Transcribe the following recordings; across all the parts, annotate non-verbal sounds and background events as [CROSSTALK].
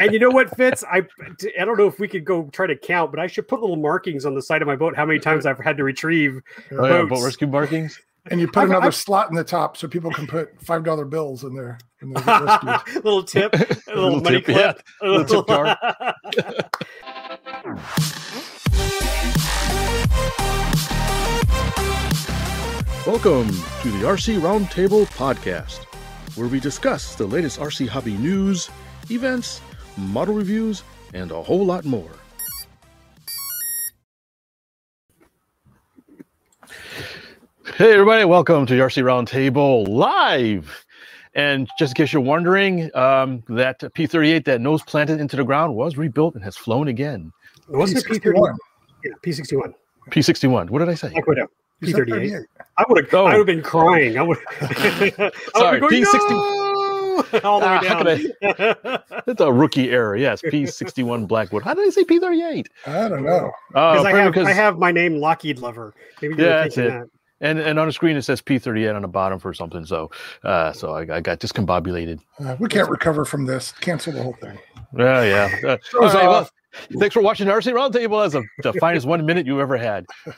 And you know what, Fitz? I I don't know if we could go try to count, but I should put little markings on the side of my boat how many times I've had to retrieve. Oh, yeah, boat rescue markings. And you put I've- another I've- slot in the top so people can put five dollar bills in there. And they'll get [LAUGHS] rescued. little tip, a [LAUGHS] little, Little money tip, yeah. clip, a Little tip jar. [LAUGHS] Welcome to the RC Roundtable Podcast, where we discuss the latest RC hobby news, events, model reviews, and a whole lot more. Hey, everybody, welcome to the RC Roundtable Live. And just in case you're wondering, um, that P38 that nose planted into the ground was rebuilt and has flown again. Wasn't it P thirty P61. Yeah, P sixty one. P61. What did I say? Black Widow. You P thirty eight. I would have. Oh. I would have been crying. I would. [LAUGHS] Sorry, going, P60 "No!" [LAUGHS] all the Ah, way how down. It's a rookie error. Yes, P61 Black Widow. How did I say P38? I don't know. Uh, Because I have, because, I have my name Lockheed Lover. Maybe Yeah, that's it. that. and and on the screen it says P38 on the bottom for something. So, uh, so I, I got discombobulated. Uh, we can't recover from this. Cancel the whole thing. Yeah, yeah. [LAUGHS] Uh, all Shows right, well, thanks for watching the RC Roundtable. As a, the finest one minute you ever had. [LAUGHS]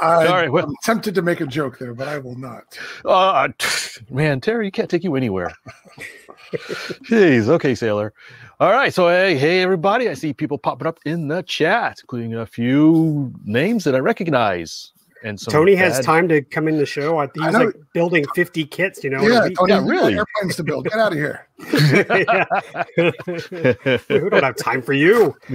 Sorry, well- I'm tempted to make a joke there, but I will not. Uh, [LAUGHS] man, Terry, you can't take you anywhere. Jeez. Okay, Sailor. All right. So, hey, hey, everybody. I see people popping up in the chat, including a few names that I recognize. And some Tony has bad- time to come in the show. I think he's know. like building 50 kits, you know. in a yeah, week. Tony, Yeah, really. Airplanes to build. Get out of here. [LAUGHS] [LAUGHS] we don't have time for you. [LAUGHS]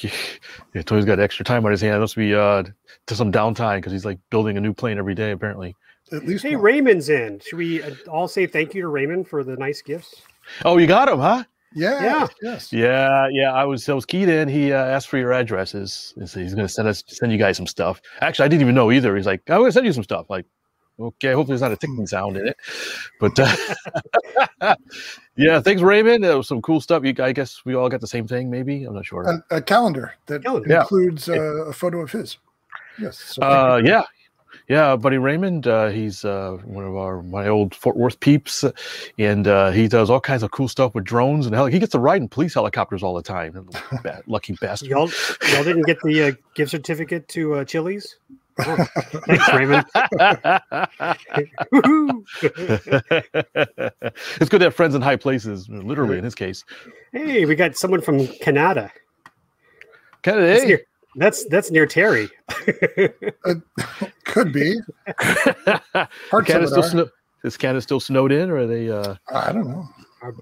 yeah, Tony's got extra time on his hand. It Must be uh, to some downtime because he's like building a new plane every day, apparently. At least Hey, one. Raymond's in. Should we uh, all say thank you to Raymond for the nice gifts? Oh, you got him, huh? Yeah. Yeah. Yes. Yeah, yeah. I was I was keyed in. He uh, asked for your addresses. And so he's gonna send us send you guys some stuff. Actually, I didn't even know either. He's like, I'm gonna send you some stuff. Like, okay, hopefully there's not a ticking sound in it. But uh, [LAUGHS] yeah, thanks, Raymond. There was some cool stuff. You, I guess we all got the same thing. Maybe I'm not sure. A, a calendar that Calendar. Yeah. includes uh, a photo of his. Yes. So Uh, yeah, yeah, buddy Raymond. Uh, he's uh, one of our my old Fort Worth peeps, uh, and uh, he does all kinds of cool stuff with drones and hell, he gets to ride in police helicopters all the time. Lucky bastard. Y'all, y'all didn't get the uh, gift certificate to uh, Chili's? Oh, thanks, Raymond. [LAUGHS] [LAUGHS] It's good to have friends in high places, literally in his case. hey, we got someone from Canada. Canada, hey. Near, that's, that's near Terry. [LAUGHS] Could be. [LAUGHS] Canada still it snow- is Canada still snowed in, or are they? Uh, I don't know.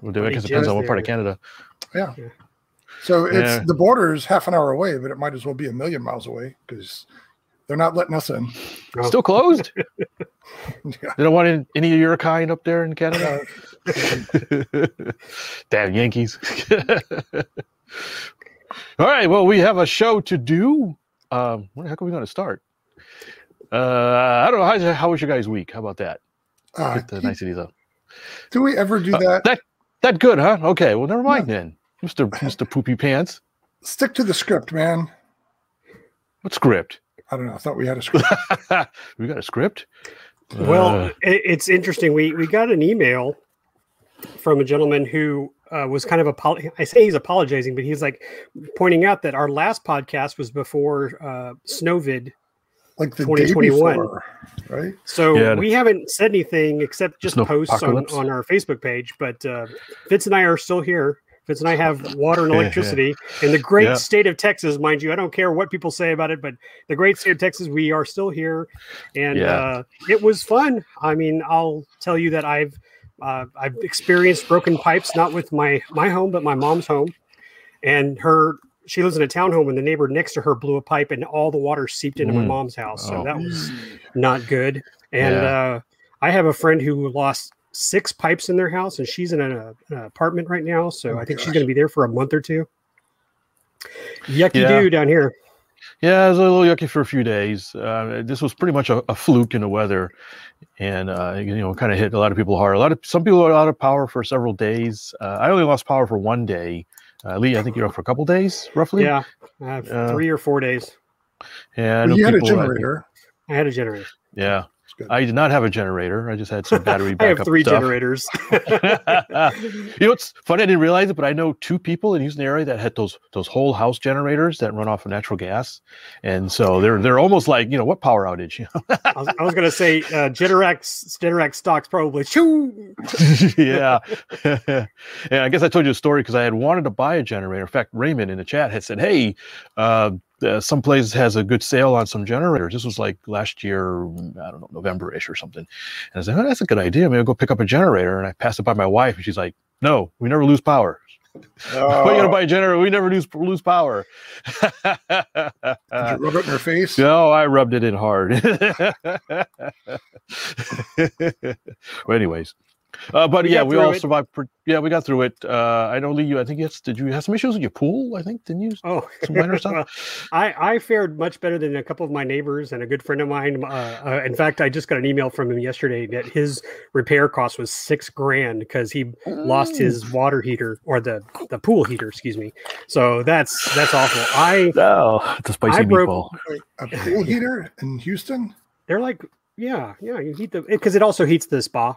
We'll do it because it depends on what part of. Canada. Yeah. Yeah. So it's Yeah. the border is half an hour away, but it might as well be a million miles away because they're not letting us in. Oh. Still closed. [LAUGHS] Yeah. They don't want any, any of your kind up there in Canada. Damn Yankees. All right. Well, we have a show to do. Um, when the heck are we going to start? Uh, I don't know. How, how was your guys' week? How about that? Uh, Get the niceties up. do we ever do Uh, that? that that good, huh? Okay. Well, never mind then, Mister [LAUGHS] Mister Poopy Pants. Stick to the script, man. What script? I don't know. I thought we had a script. [LAUGHS] we got a script. Well, Uh, it, it's interesting. We we got an email from a gentleman who uh, was kind of apo- I say he's apologizing, but he's like pointing out that our last podcast was before uh, Snowvid, like the day 2021. before, right? so Yeah. we haven't said anything except just Snow posts on, apocalypse. on our Facebook page. But uh, Fitz and I are still here. Fitz and I have water and Yeah, yeah. electricity in the great Yeah. state of Texas, mind you. I don't care what people say about it, but the great state of Texas, we are still here, and Yeah. uh, it was fun. I mean, I'll tell you that I've uh, I've experienced broken pipes, not with my my home, but my mom's home, and her. She lives in a townhome, and the neighbor next to her blew a pipe, and all the water seeped into my Mm. mom's house. So Oh. that was not good. And Yeah. uh, I have a friend who lost six pipes in their house, and she's in an, uh, an apartment right now. So Oh, I think she's going to be there for a month or two. Yucky Yeah. do down here. Yeah, it was a little yucky for a few days. Uh, this was pretty much a, a fluke in the weather, and uh, you know, kind of hit a lot of people hard. A lot of some people are out of power for several days. Uh, I only lost power for one day. Uh, Lee, I think you're up for a couple days, roughly. Yeah, I have Uh, three or four days. Yeah, I you had a people, I think- generator. I had a generator. yeah, good. I did not have a generator. I just had some [LAUGHS] battery backup. I have three stuff. generators. [LAUGHS] you know it's funny? I didn't realize it, but I know two people in Houston area that had those those whole house generators that run off of natural gas, and so they're they're almost like you know what power outage. [LAUGHS] You I was, I was going to say uh, Generac, Generac stocks probably. Know? yeah, and I guess I told you a story because I had wanted to buy a generator. In fact, Raymond in the chat had said, "Hey." Uh, uh, some place has a good sale on some generators. This was like last year, I don't know, November-ish or something. And I said, oh, that's a good idea. Maybe I'll go pick up a generator. And I passed it by my wife, and she's like, no, we never lose power. Oh, are gonna buy a generator? We never lose lose power. did you rub it in her face? no, I rubbed it in hard. [LAUGHS] well, anyways, uh, but We yeah, we all it. survived. Per- yeah, we got through it. Uh, I don't know, Lee. You, I think yes. Did you have some issues with your pool? I think didn't you? Oh, Some minor stuff? [LAUGHS] Well, I, I fared much better than a couple of my neighbors and a good friend of mine. Uh, uh, in fact, I just got an email from him yesterday that his repair cost was six grand because he lost his water heater or the the pool heater, excuse me. So that's that's awful. I Oh, it's a spicy I broke- meatball. A pool [LAUGHS] heater in Houston? they're like yeah yeah you heat the because it also heats the spa.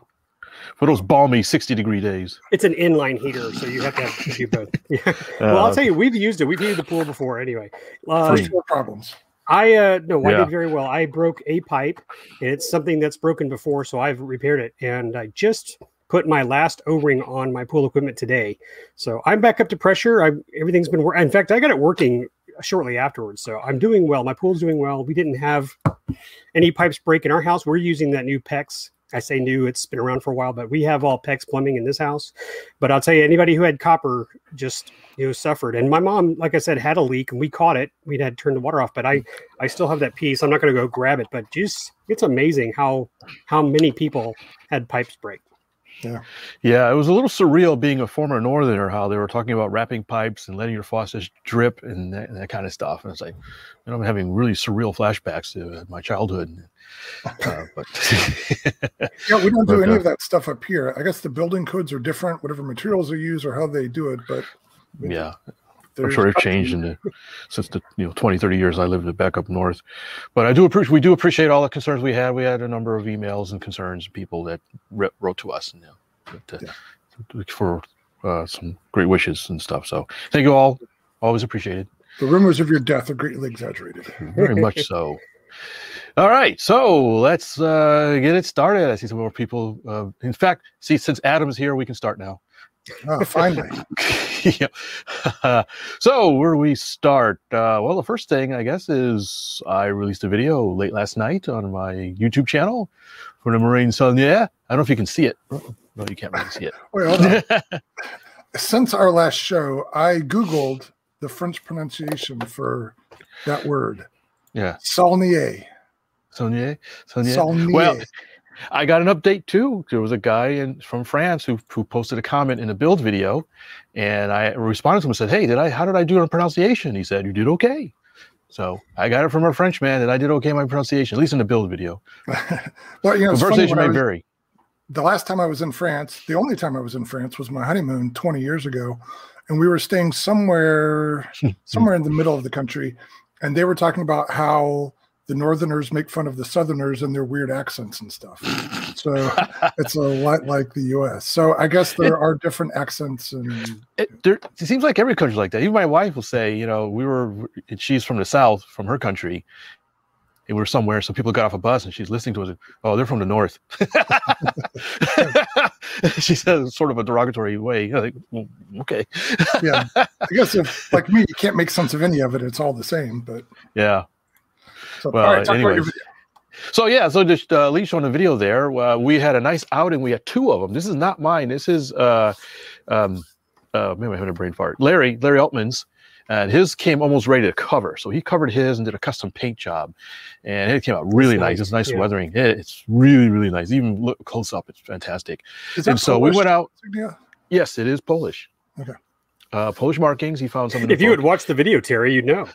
For those balmy sixty degree days. It's an inline heater, so you have to have to do both. [LAUGHS] Yeah. well, I'll Uh, tell you, we've used it. We've heated the pool before, anyway. Uh, First world problems. I uh no, I Yeah. did very well. I broke a pipe, and it's something that's broken before, so I've repaired it. And I just put my last O-ring on my pool equipment today, so I'm back up to pressure. I everything's been working. In fact, I got it working shortly afterwards, so I'm doing well. My pool's doing well. We didn't have any pipes break in our house. We're using that new PEX. I say new; it's been around for a while, but we have all PEX plumbing in this house. But I'll tell you, anybody who had copper just you know suffered. And my mom, like I said, had a leak, and we caught it. We'd had to turn the water off, but I I still have that piece. I'm not going to go grab it, but just it's amazing how how many people had pipes break. Yeah, Yeah. it was a little surreal being a former northerner. How they were talking about wrapping pipes and letting your faucets drip and that, and that kind of stuff. And it's like, you know, I'm having really surreal flashbacks to uh, my childhood. [LAUGHS] Uh, but [LAUGHS] Yeah, we don't do But, any uh, of that stuff up here. I guess the building codes are different, whatever materials they use or how they do it. But yeah, I'm there's sure it's changed in the [LAUGHS] since the you know 20, 30 years I lived back up north. But I do appreciate we do appreciate all the concerns we had. We had a number of emails and concerns, people that wr- wrote to us and you know, but, uh, for uh, some great wishes and stuff. So thank you all. Always appreciated. The rumors of your death are greatly exaggerated. [LAUGHS] Very much so. All right, so let's uh, get it started. I see some more people. Uh, in fact, see, since Adam's here, we can start now. Oh, finally. [LAUGHS] yeah. [LAUGHS] so where do we start? Uh, well, the first thing I guess is I released a video late last night on my YouTube channel for the Morane. Yeah, I don't know if you can see it. Oh, No, you can't really see it. Wait, hold on. [LAUGHS] Since our last show, I Googled the French pronunciation for that word. yeah, Saulnier. Saunier. Saunier. Saulnier. Well, I got an update too. There was a guy in, from France who, who posted a comment in a build video, and I responded to him and said, "Hey, did I? How did I do on pronunciation?" He said, "You did okay." So I got it from a French man that I did okay my pronunciation, at least in the build video. [LAUGHS] well, you know, Pronunciation may was- vary. the last time I was in France, the only time I was in France was my honeymoon 20 years ago. And we were staying somewhere, [LAUGHS] somewhere in the middle of the country. And they were talking about how the Northerners make fun of the Southerners and their weird accents and stuff. [LAUGHS] So it's a lot like the US. So I guess there are different accents and It, there, it seems like every country like that. Even my wife will say, you know, we were. She's from the south, from her country. And we were somewhere, so people got off a bus, and she's listening to us. Oh, they're from the north. [LAUGHS] she says, sort of a derogatory way. Like, well, okay. yeah, [LAUGHS] I guess if like me, you can't make sense of any of it. It's all the same. But Yeah. So, Well, right, talk about your anyways. video. So yeah, so just uh, Lee showing the video there. Uh, we had a nice outing. We had two of them. This is not mine. This is uh, um, uh, maybe I'm having a brain fart. Larry, Larry Altman's, and his came almost ready to cover. So he covered his and did a custom paint job, and it came out really It's nice. nice, It's nice yeah. weathering. It- it's really really nice. Even look close up, it's fantastic. And so we went out. Yeah. Yes, it is Polish. Okay. Uh, Polish markings. He found something. If you had watched the video, Terry, you'd know.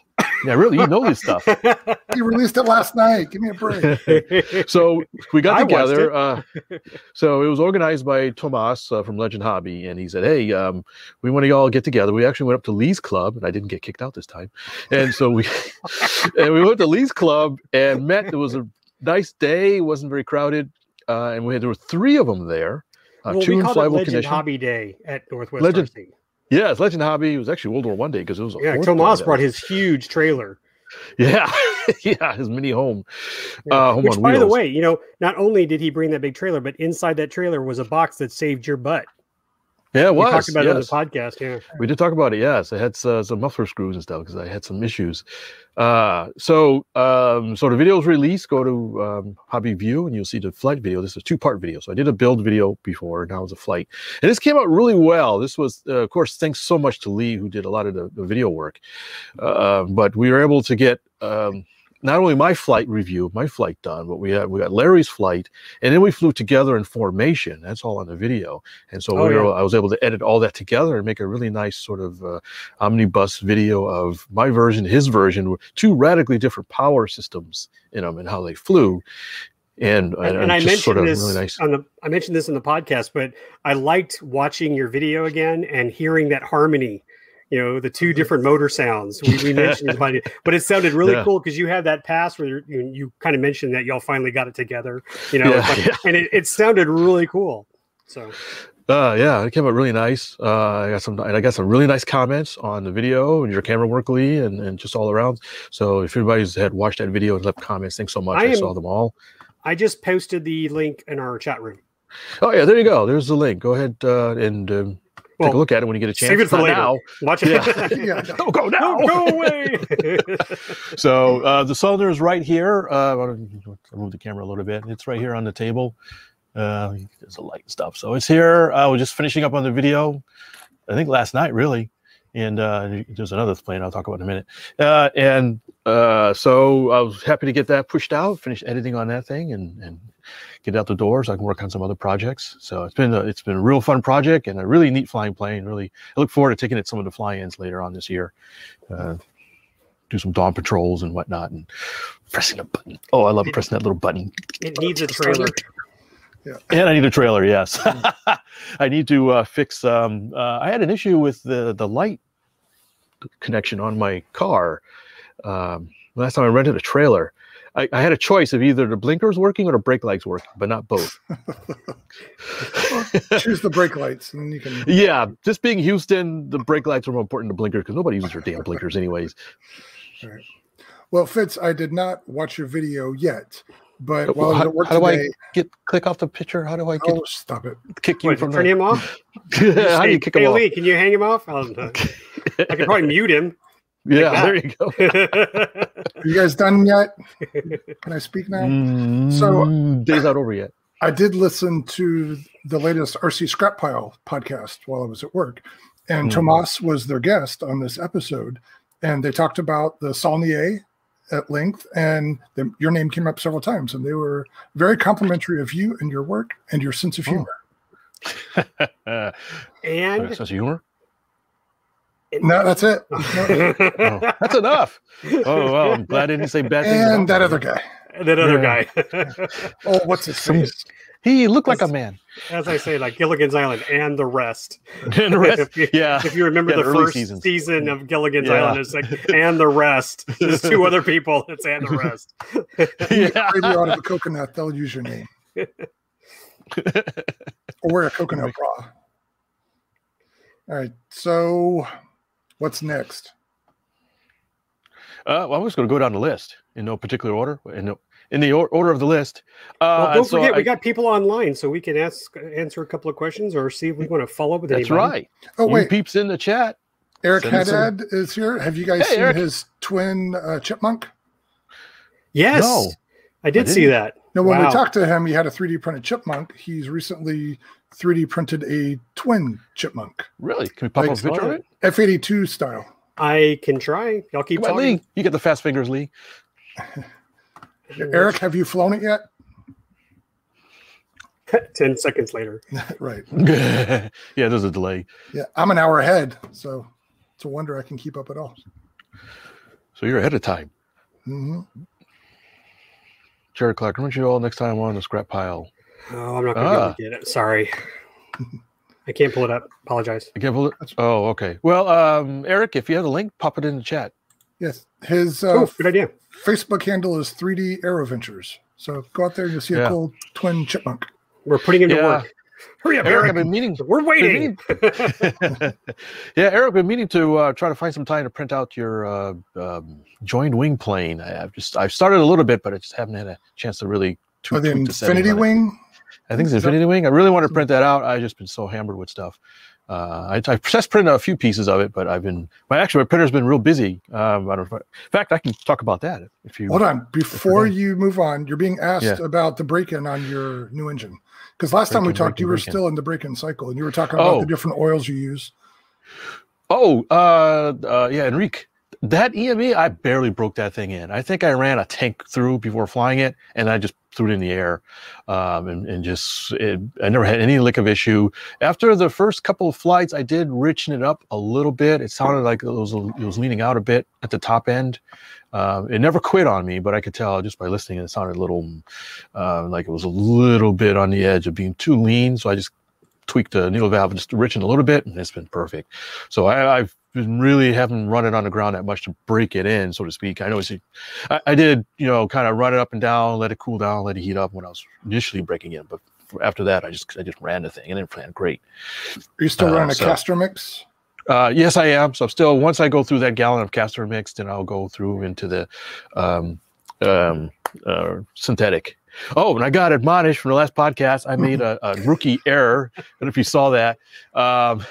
Yeah, really, you know this stuff. [LAUGHS] You released it last night. Give me a break. [LAUGHS] so we got I watched together. Uh, so it was organized by Tomas uh, from Legend Hobby, and he said, "Hey, um, we want to all get together." We actually went up to Lee's Club, and I didn't get kicked out this time. And so we [LAUGHS] and we went to Lee's Club and met. It was a nice day. It wasn't very crowded, uh, and we had there were three of them there. Uh, well, two we in called it Legend Condition. Hobby Day at Northwest Legend- RC. Yeah, it's Legend Hobby. It was actually World War One day because it was a Yeah, Tomas day brought his huge trailer. Yeah, [LAUGHS] yeah, his mini home. Yeah. Uh, home Which, on by the way, you know, not only did he bring that big trailer, but inside that trailer was a box that saved your butt. Yeah, it was. We talked about it on the podcast. here. We did talk about it. Yes, I had uh, some muffler screws and stuff because I had some issues. Uh, so, um, so the video is released. Go to um, Hobby View and you'll see the flight video. This is a two-part video. So I did a build video before. Now it's a flight, and this came out really well. This was, uh, of course, thanks so much to Lee who did a lot of the, the video work. Uh, but we were able to get. Um, not only my flight review, my flight done, but we had we got Larry's flight, and then we flew together in formation. That's all on the video, and so Oh, we were, yeah. I was able to edit all that together and make a really nice sort of uh, omnibus video of my version, his version, two radically different power systems in them and how they flew. And, And, and I mentioned sort of this really nice. on the I mentioned this in the podcast, but I liked watching your video again and hearing that harmony. You know, the two different motor sounds we, we mentioned, [LAUGHS] but it sounded really Yeah. cool because you had that pass where you, you kind of mentioned that y'all finally got it together. You know, Yeah, like- yeah. and it, it sounded really cool. So Uh, yeah, it came out really nice. Uh, I got some, and I got some really nice comments on the video and your camera work, Lee, and, and just all around. So if everybody's had watched that video and left comments, thanks so much. I I, am- saw them all. I just posted the link in our chat room. Oh yeah, there you go. There's the link. Go ahead uh, and um, take a look at it when you get a chance. save it for later. now. Watch it. Yeah. [LAUGHS] [LAUGHS] Yeah. Don't go now. Don't go away. [LAUGHS] So uh, the cylinder is right here. Uh, I'll move the camera a little bit. It's right here on the table. Uh, there's a light and stuff. So it's here. I was just finishing up on the video. I think last night, really. And uh, there's another plane I'll talk about in a minute. Uh, and uh, so I was happy to get that pushed out, finish editing on that thing, and and get out the door so I can work on some other projects. So it's been a, it's been a real fun project and a really neat flying plane. Really, I look forward to taking it some of the fly-ins later on this year. Uh, do some dawn patrols and whatnot, and pressing a button. Oh, I love pressing that little button. it needs a trailer. Yeah. And I need a trailer. Yes, [LAUGHS] I need to uh, fix. Um, uh, I had an issue with the the light connection on my car. Um, last time I rented a trailer, I, I had a choice of either the blinkers working or the brake lights working, but not both. Choose the brake lights, and you can. [LAUGHS] yeah, just being Houston, the brake lights are more important than blinkers because nobody uses their damn blinkers anyways. Well, Fitz, I did not watch your video yet, but while how, at work how do today, I get click off the picture? How do I get oh, stop it. kick you What, from turn the? him off? [LAUGHS] how do you kick hey, him off? Can you hang him off? I don't know. [LAUGHS] I could probably mute him. Yeah, that. there you go. [LAUGHS] Are you guys done yet? Can I speak now? So- Mm, day's not over yet. I did listen to the latest RC Scrap Pile podcast while I was at work, and Mm. Tomas was their guest on this episode, and they talked about the Saulnier at length, and the, your name came up several times, and they were very complimentary of you and your work and your sense of Oh. humor. Uh, [LAUGHS] and sense of humor. No, that's it. [LAUGHS] Oh, that's enough. Oh well, I'm glad I didn't say bad things. and that other guy. that other Yeah. guy. [LAUGHS] Oh, what's his Some- face? He looked like a man. As I say, like Gilligan's Island and the rest. [LAUGHS] And the rest, if, you, yeah, if you remember Yeah, the, the first seasons. season of Gilligan's Yeah. Island, it's like and the rest. There's two other people. It's and the rest. yeah. Maybe out of a coconut, they'll use your name. or wear a coconut bra. All right. So, what's next? Uh, well, I'm just going to go down the list in no particular order. In, no, in the or- order of the list. Uh, Well, don't so forget, I- we got people online, so we can ask answer a couple of questions or see if we want to follow up with That's anybody. right. Oh, You wait. peeps in the chat. Eric Send us some- Haddad is here. Have you guys Hey, seen Eric. his twin uh, chipmunk? Yes, No, I did I see that. No, when Wow. we talked to him, he had a 3D printed chipmunk. He's recently 3D printed a twin chipmunk, Really? Can we pop Like, up a picture of it? F82 style. I can try. Y'all keep Come on, talking. Lee. You get the fast fingers, Lee. [LAUGHS] Eric, have you flown it yet? [LAUGHS] Ten seconds later. [LAUGHS] right. yeah, there's a delay. Yeah, I'm an hour ahead, so it's a wonder I can keep up at all. So you're ahead of time. hmm Jared Clark, aren't you all next time on the scrap pile? Oh, I'm not going to Ah. get it. Sorry. I can't pull it up. Apologize. I can't pull it. Oh, okay. Well, um, Eric, if you have the link, pop it in the chat. Yes, his uh, oh, good idea. Facebook handle is 3D Aero Ventures. So go out there and you'll see Yeah. a cool twin chipmunk. We're putting him to work. Hurry up, Eric, Eric. I've been meaning. We're waiting. [LAUGHS] yeah, Eric, I've been meaning to uh, try to find some time to print out your uh, um, joined wing plane. I, I've just I've started a little bit, but I just haven't had a chance to really. Or tweak- the tweak the settings Infinity it. Wing. I think it's Is that- Infinity Wing. I really want to print that out. I've just been so hammered with stuff. Uh, I, I just printed a few pieces of it, but I've been my actually my printer's been real busy. Um, I don't know if I- in fact, I can talk about that if you. Hold on. Before you move on, you're being asked Yeah. about the break-in on your new engine. Because last time we talked, you were still in the break-in cycle, and you were talking about Oh. the different oils you use. Oh, uh, uh, yeah, Enrique. That EME, I barely broke that thing in. I think I ran a tank through before flying it, and I just threw it in the air, um, and, and just it, I never had any lick of issue. After the first couple of flights, I did richen it up a little bit. It sounded like it was it was leaning out a bit at the top end. Um, it never quit on me, but I could tell just by listening, it sounded a little uh, like it was a little bit on the edge of being too lean. So I just tweaked the needle valve and just richened a little bit, and it's been perfect. So I, I've been really haven't run it on the ground that much to break it in, so to speak. I know it's, I, I did, you know, kind of run it up and down, let it cool down, let it heat up when I was initially breaking in. But after that, I just I just ran the thing and it ran great. Are you still Uh, running a so- castor mix? Uh, yes, I am. So I'm still, once I go through that gallon of castor mix, then I'll go through into the um, um, uh, synthetic. Oh, and I got admonished from the last podcast. I made [LAUGHS] a, a rookie error. I don't know if you saw that. Um,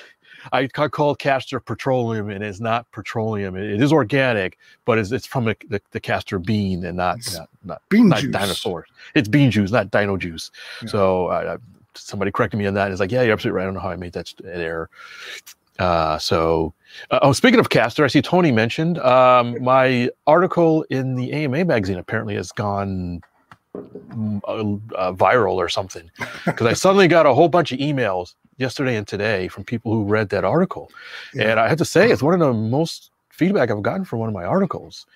I called castor petroleum, and it's not petroleum. It, it is organic, but it's, it's from the, the, the castor bean and not not, not, Bean not juice. dinosaurs. It's bean juice, not dino juice. Yeah. So I, somebody corrected me on that. And it's like, yeah, you're absolutely right. I don't know how I made that error. Uh, so, uh, oh, speaking of Castor, I see Tony mentioned um, my article in the AMA magazine apparently has gone uh, viral or something because I suddenly got a whole bunch of emails yesterday and today from people who read that article, Yeah. and I have to say it's one of the most feedback I've gotten from one of my articles.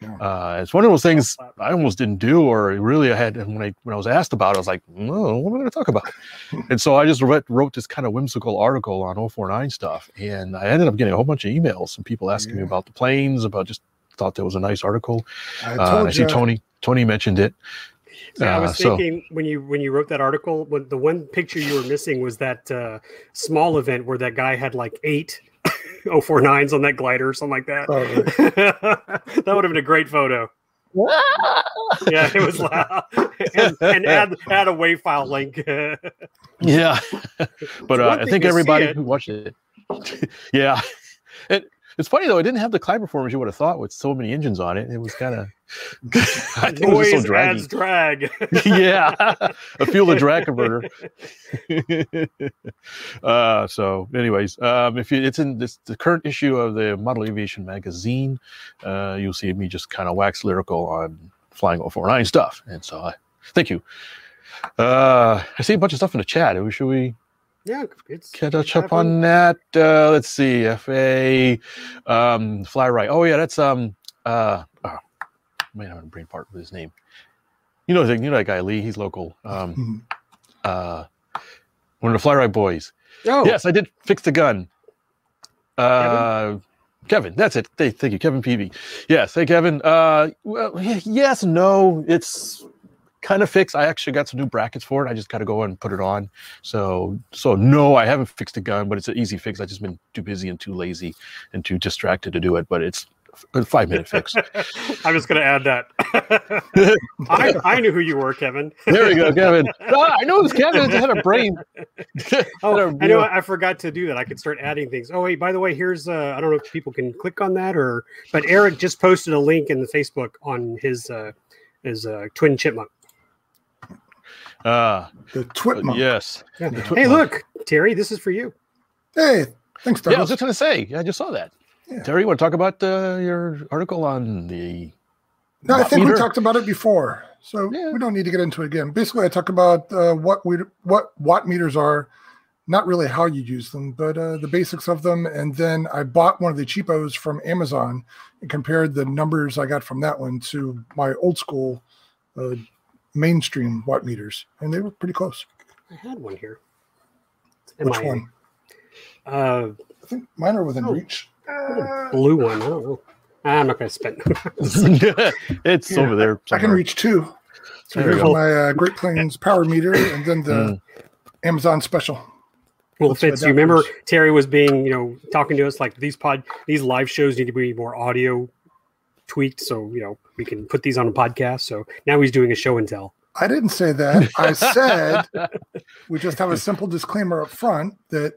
Yeah. Uh, it's one of those things I almost didn't do, or really I had when I when I was asked about it, I was like, no, what am I going to talk about? [LAUGHS] and so I just wrote, wrote this kind of whimsical article on 049 stuff, and I ended up getting a whole bunch of emails from people asking me about the planes, about just thought that was a nice article. I Uh, told I see. Tony Tony mentioned it. Yeah, I Uh, was so- thinking when you when you wrote that article, when the one picture you were missing was that uh, small event where that guy had like eight [LAUGHS] 049s on that glider or something like that. Oh, right. [LAUGHS] that would have been a great photo. [LAUGHS] Yeah, it was loud. and, and add add a WAV file link. Yeah, but uh, I think everybody who watched it, yeah, it, it's funny though. It didn't have the climb performance you would have thought with so many engines on it. It was kind [LAUGHS] of, [LAUGHS] I think it was Noise so draggy. adds drag. [LAUGHS] yeah, a fuel to drag converter. uh, so, anyways, um, if you, it's in this the current issue of the Model Aviation magazine, uh, you'll see me just kind of wax lyrical on flying 049 stuff. And so, I thank you. Uh, I see a bunch of stuff in the chat. Should we yeah, it's catch it's up on that? Uh, let's see. FA, um, fly right. Oh yeah, that's um. Uh, oh, man, I'm a brain part with his name. You know, you know that guy Lee. He's local. Um, Mhm. uh, one of the fly right boys. Oh, Yes, I did fix the gun. Uh, Kevin, that's it. Thank you, Kevin Peavy. Yes, hey Kevin. Uh, well, yes, no, it's kind of fixed. I actually got some new brackets for it. I just got to go and put it on. So, so no, I haven't fixed the gun, but it's an easy fix. I just been too busy and too lazy and too distracted to do it. But it's a five minute fix. [LAUGHS] I'm just going to add that. [LAUGHS] I, I knew who you were, Kevin. there we go, Kevin. [LAUGHS] Ah, I know it's Kevin. I just had a brain. Oh, a- I know. I forgot to do that. I could start adding things. Oh, wait. By the way, here's. Uh, I don't know if people can click on that or. But Eric just posted a link in the Facebook on his uh, his uh, twin chipmunk. Ah, The twit monk. yes. Yeah. The Hey, twin look, Terry. This is for you. Hey, thanks, Yeah, I was just going to say. I just saw that. Yeah. Terry, you want to talk about uh, your article on the? No, I think meter? we talked about it before, so Yeah. we don't need to get into it again. Basically, I talk about uh, what we what watt meters are, not really how you use them, but uh, the basics of them. And then I bought one of the cheapos from Amazon and compared the numbers I got from that one to my old school uh, mainstream watt meters, and they were pretty close. I had one here. Am Which I- one? Uh, I think mine are within Oh. reach. Uh, blue one. I don't know. I'm not going to spend. [LAUGHS] [LAUGHS] it's Yeah, over there. I can reach two. So There we here's my uh, Great Planes power meter, and then the Mm. Amazon special. Well, What's Fitz, you remember? Terry was being, you know, talking to us like these pod, these live shows need to be more audio tweaked, so you know we can put these on a podcast. So now he's doing a show and tell. I didn't say that. I [LAUGHS] said we just have a simple disclaimer up front that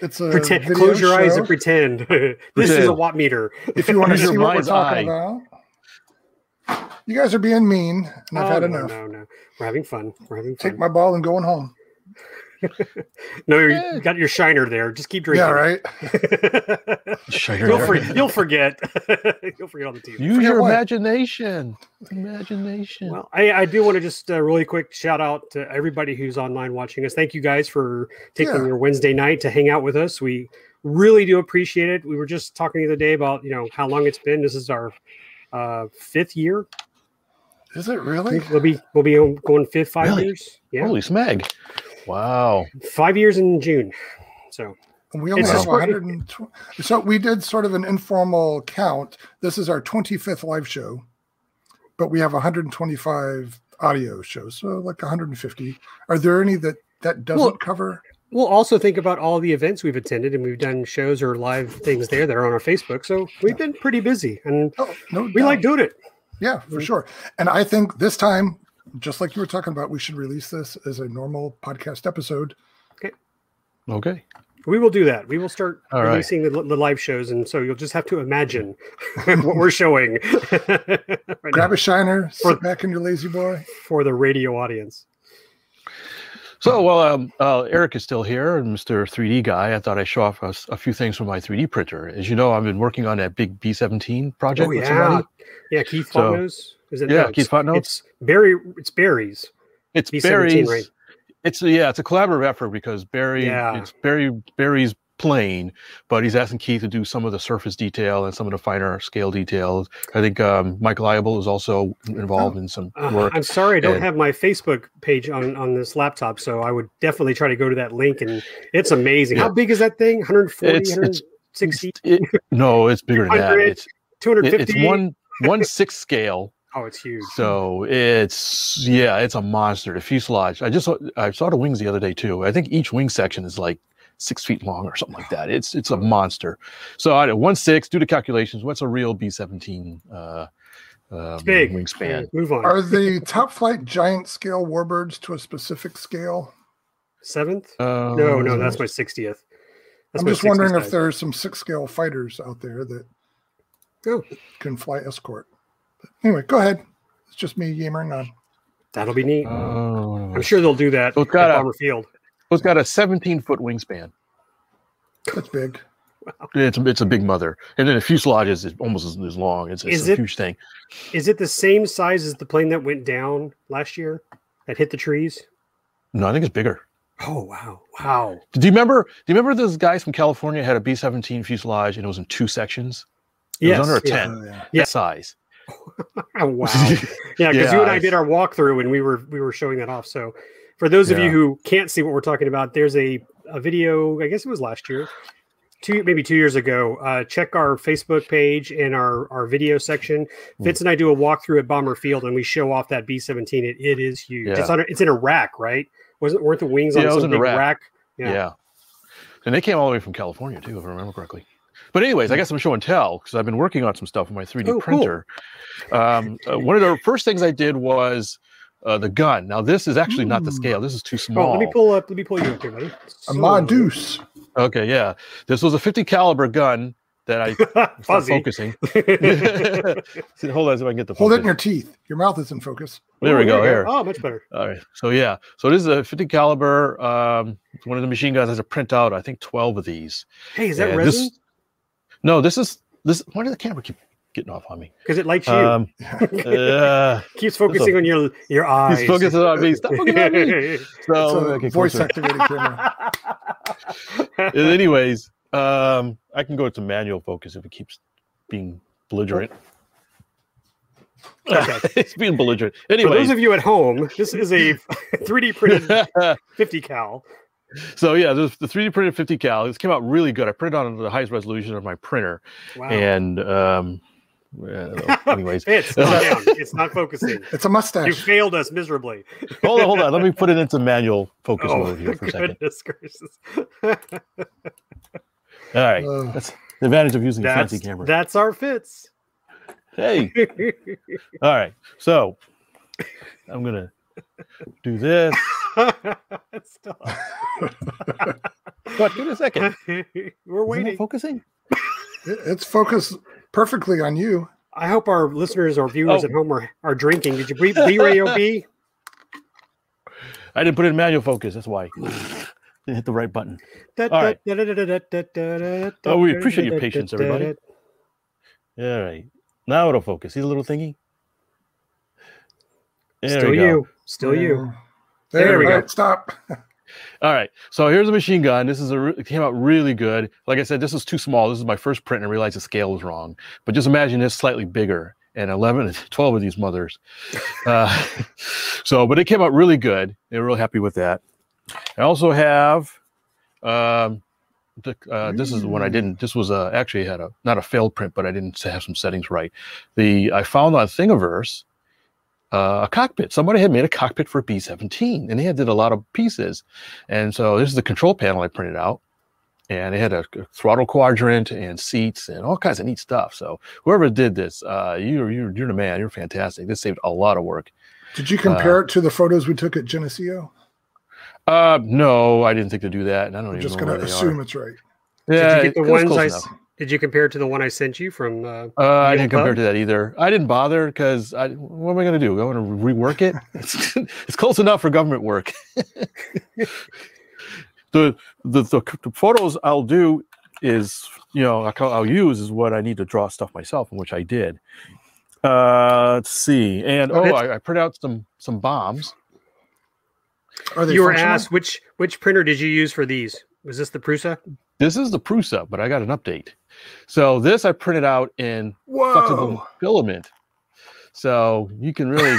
it's a Pretend, video close your eyes and pretend. [LAUGHS] this is a watt meter. If you want [LAUGHS] to see what we're talking eye. about, you guys are being mean, and I've Oh, had no, enough. No, no, we're having fun. We're having fun. Take my ball and going home. [LAUGHS] no, you got your shiner there. Just keep drinking. Yeah, right. [LAUGHS] Shiner you'll, for, you'll forget. [LAUGHS] you'll forget all the TV. Use Forget your what? imagination. Imagination. Well, I, I do want to just uh, really quick shout out to everybody who's online watching us. Thank you guys for taking Yeah. your Wednesday night to hang out with us. We really do appreciate it. We were just talking the other day about you know how long it's been. This is our uh, fifth year. Is it really? We'll be we'll be going fifth five Really? years. Yeah, Holy smeg. Wow. five years in June. So And we only It's have 120. So we did sort of an informal count. This is our 25th live show, but we have 125 audio shows, so like 150. Are there any that that doesn't Well, cover? we'll also think about all the events we've attended, and we've done shows or live things there that are on our Facebook. So we've been pretty busy, and Oh, no, we like doubt. doing it. Yeah, for mm. sure. And I think this time, just like you were talking about, we should release this as a normal podcast episode. Okay. Okay. We will do that. We will start All right. releasing the, the live shows, and so you'll just have to imagine [LAUGHS] what we're showing [LAUGHS] right Grab now a shiner, For- sit back in your lazy boy. for the radio audience. So, well, um, uh, Eric is still here, and Mr. 3D guy. I thought I'd show off a few things from my 3D printer. As you know, I've been working on that big B17 project Oh yeah, somebody. yeah. Keith So- Fontenot's. Is it? Yeah, no, Keith it's, Fontenot. It's Barry. It's Barry's. It's B17, Barry's. right? It's yeah, it's a collaborative effort because Barry, Yeah. it's Barry Barry's plane, but he's asking Keith to do some of the surface detail and some of the finer scale details. I think um, Mike Liable is also involved in some Uh, work. I'm sorry, I don't and- have my Facebook page on on this laptop, so I would definitely try to go to that link. And it's amazing. How big is that thing? 140, It's- it's- 160, It- no, it's bigger than that. 100, It's it- 250. it's one one six scale. Oh, it's huge. So it's yeah, it's a monster. The fuselage. I just saw, I saw the wings the other day too. I think each wing section is like six feet long or something like that. It's it's a monster. So I one six. Do the calculations. What's a real B seventeen? Uh, um, big. wingspan. Move on. Are the top flight giant scale warbirds to a specific scale? Seventh? Uh, No, no, that's my 60th. I'm just wondering 60th if there's some six scale fighters out there that Oh. can fly escort. But anyway, go ahead. It's just me yammering on. That'll be neat. Oh, I'm sure they'll do that So it's at got a- Bomber Field. it's got a 17 foot wingspan. That's big. Wow. It's it's a big mother, and then the fuselage is is almost as, as long. It's, it's a it- huge thing. Is it the same size as the plane that went down last year that hit the trees? No, I think it's bigger. Oh wow, wow! Do you remember? Do you remember those guys from California had a B seventeen fuselage and it was in two sections? It Yes, was under a yeah. tent. Oh, yeah. Yeah. Size. [LAUGHS] Wow. [LAUGHS] Yeah, because Yeah, you and I did our walkthrough and we were we were showing that off. So for those of you who can't see what we're talking about, there's a, a video, I guess it was last year, two maybe two years ago. Uh, check our Facebook page and our, our video section. Hmm. Fitz and I do a walkthrough at Bomber Field and we show off that B seventeen. It, it is huge. Yeah. It's on a, it's in a rack, right? Wasn't weren't the wings on some big rack. Yeah. Yeah. And they came all the way from California too, if I remember correctly. But anyways, I guess I'm show and tell because I've been working on some stuff with my 3D Oh, cool. printer. Um, uh, one of the first things I did was uh, the gun. Now this is actually not the scale. This is too Oh, small. let me pull up. Let me pull you up here, buddy. A Ma Deuce. Okay, yeah. This was a 50 caliber gun that I [LAUGHS] stopped Fuzzy. focusing. See, [LAUGHS] [LAUGHS] hold on, see if I can get the Hold it in your teeth. Your mouth is in focus. There we Oh, go. you Here. Oh, much better. All right. So yeah. So this is a 50 caliber. Um, one of the machine guns has a print out. I think 12 of these. Hey, is that And resin? This, no, this is this. Why did the camera keep getting off on me? Because it likes you. Um, [LAUGHS] uh, Keeps focusing on your your eyes. he's focusing on me. Stop focusing on me. [LAUGHS] So okay, voice closer. activated camera. [LAUGHS] Anyways, um, I can go to manual focus if it keeps being belligerent. Okay. it's being belligerent. Anyway, for those of you at home, this is a 3D printed 50 cal. So yeah, the, the 3D printed 50 cal. This came out really good. I printed on the highest resolution of my printer, Wow. and um, [LAUGHS] anyways, It's slow down. [LAUGHS] It's not focusing. It's a mustache. You failed us miserably. [LAUGHS] hold on, hold on. Let me put it into manual focus Oh, mode here for a second. goodness gracious. All right, Uh, that's the advantage of using a fancy camera. that's our Fitz. Hey, all right. So I'm gonna do this. Stop. What? Give me a second. We're Isn't it waiting. focusing? it's focused perfectly on you. I hope our listeners or viewers Oh. at home are, are drinking. Did you B Ray OB? I didn't put it in manual focus. That's why. Didn't hit the right button. All right. Oh, we appreciate your patience, everybody. All right. Now it'll focus. See the little thingy? There Still we go. you. Still you. There, There we go. go. Stop. [LAUGHS] All right. So here's a machine gun. This is a it came out really good. Like I said, this is too small. This is my first print, and I realized the scale was wrong. But just imagine this slightly bigger, and 11, and [LAUGHS] 12 of these mothers. Uh, [LAUGHS] so, but it came out really good. They were really happy with that. I also have. Um, the, uh, this is the one I didn't. This was uh, actually had a not a failed print, but I didn't have some settings right. The I found on Thingiverse uh, a cockpit. Somebody had made a cockpit for B seventeen, and they had did a lot of pieces. And so this is the control panel I printed out, and it had a, a throttle quadrant and seats and all kinds of neat stuff. So whoever did this, uh, you're you're you're the man. You're fantastic. This saved a lot of work. Did you compare it to the photos we took at Geneseo? Uh, no, I didn't think to do that, and I don't I'm even just know going where to they assume are. it's right. Yeah, Did you get the it ones I? enough. S- Did you compare it to the one I sent you from? Uh, Uh, I didn't compare Pub? to that either. I didn't bother because I. What am I going to do? I want to rework it. [LAUGHS] It's, it's close enough for government work. [LAUGHS] the, the the the photos I'll do is you know I'll, I'll use is what I need to draw stuff myself, which I did. Uh, let's see, and Oh, oh, I, I printed out some some bombs. Are they you were asked which which printer did you use for these? Was this the Prusa? This is the Prusa, but I got an update. So this I printed out in flexible filament. So you can really.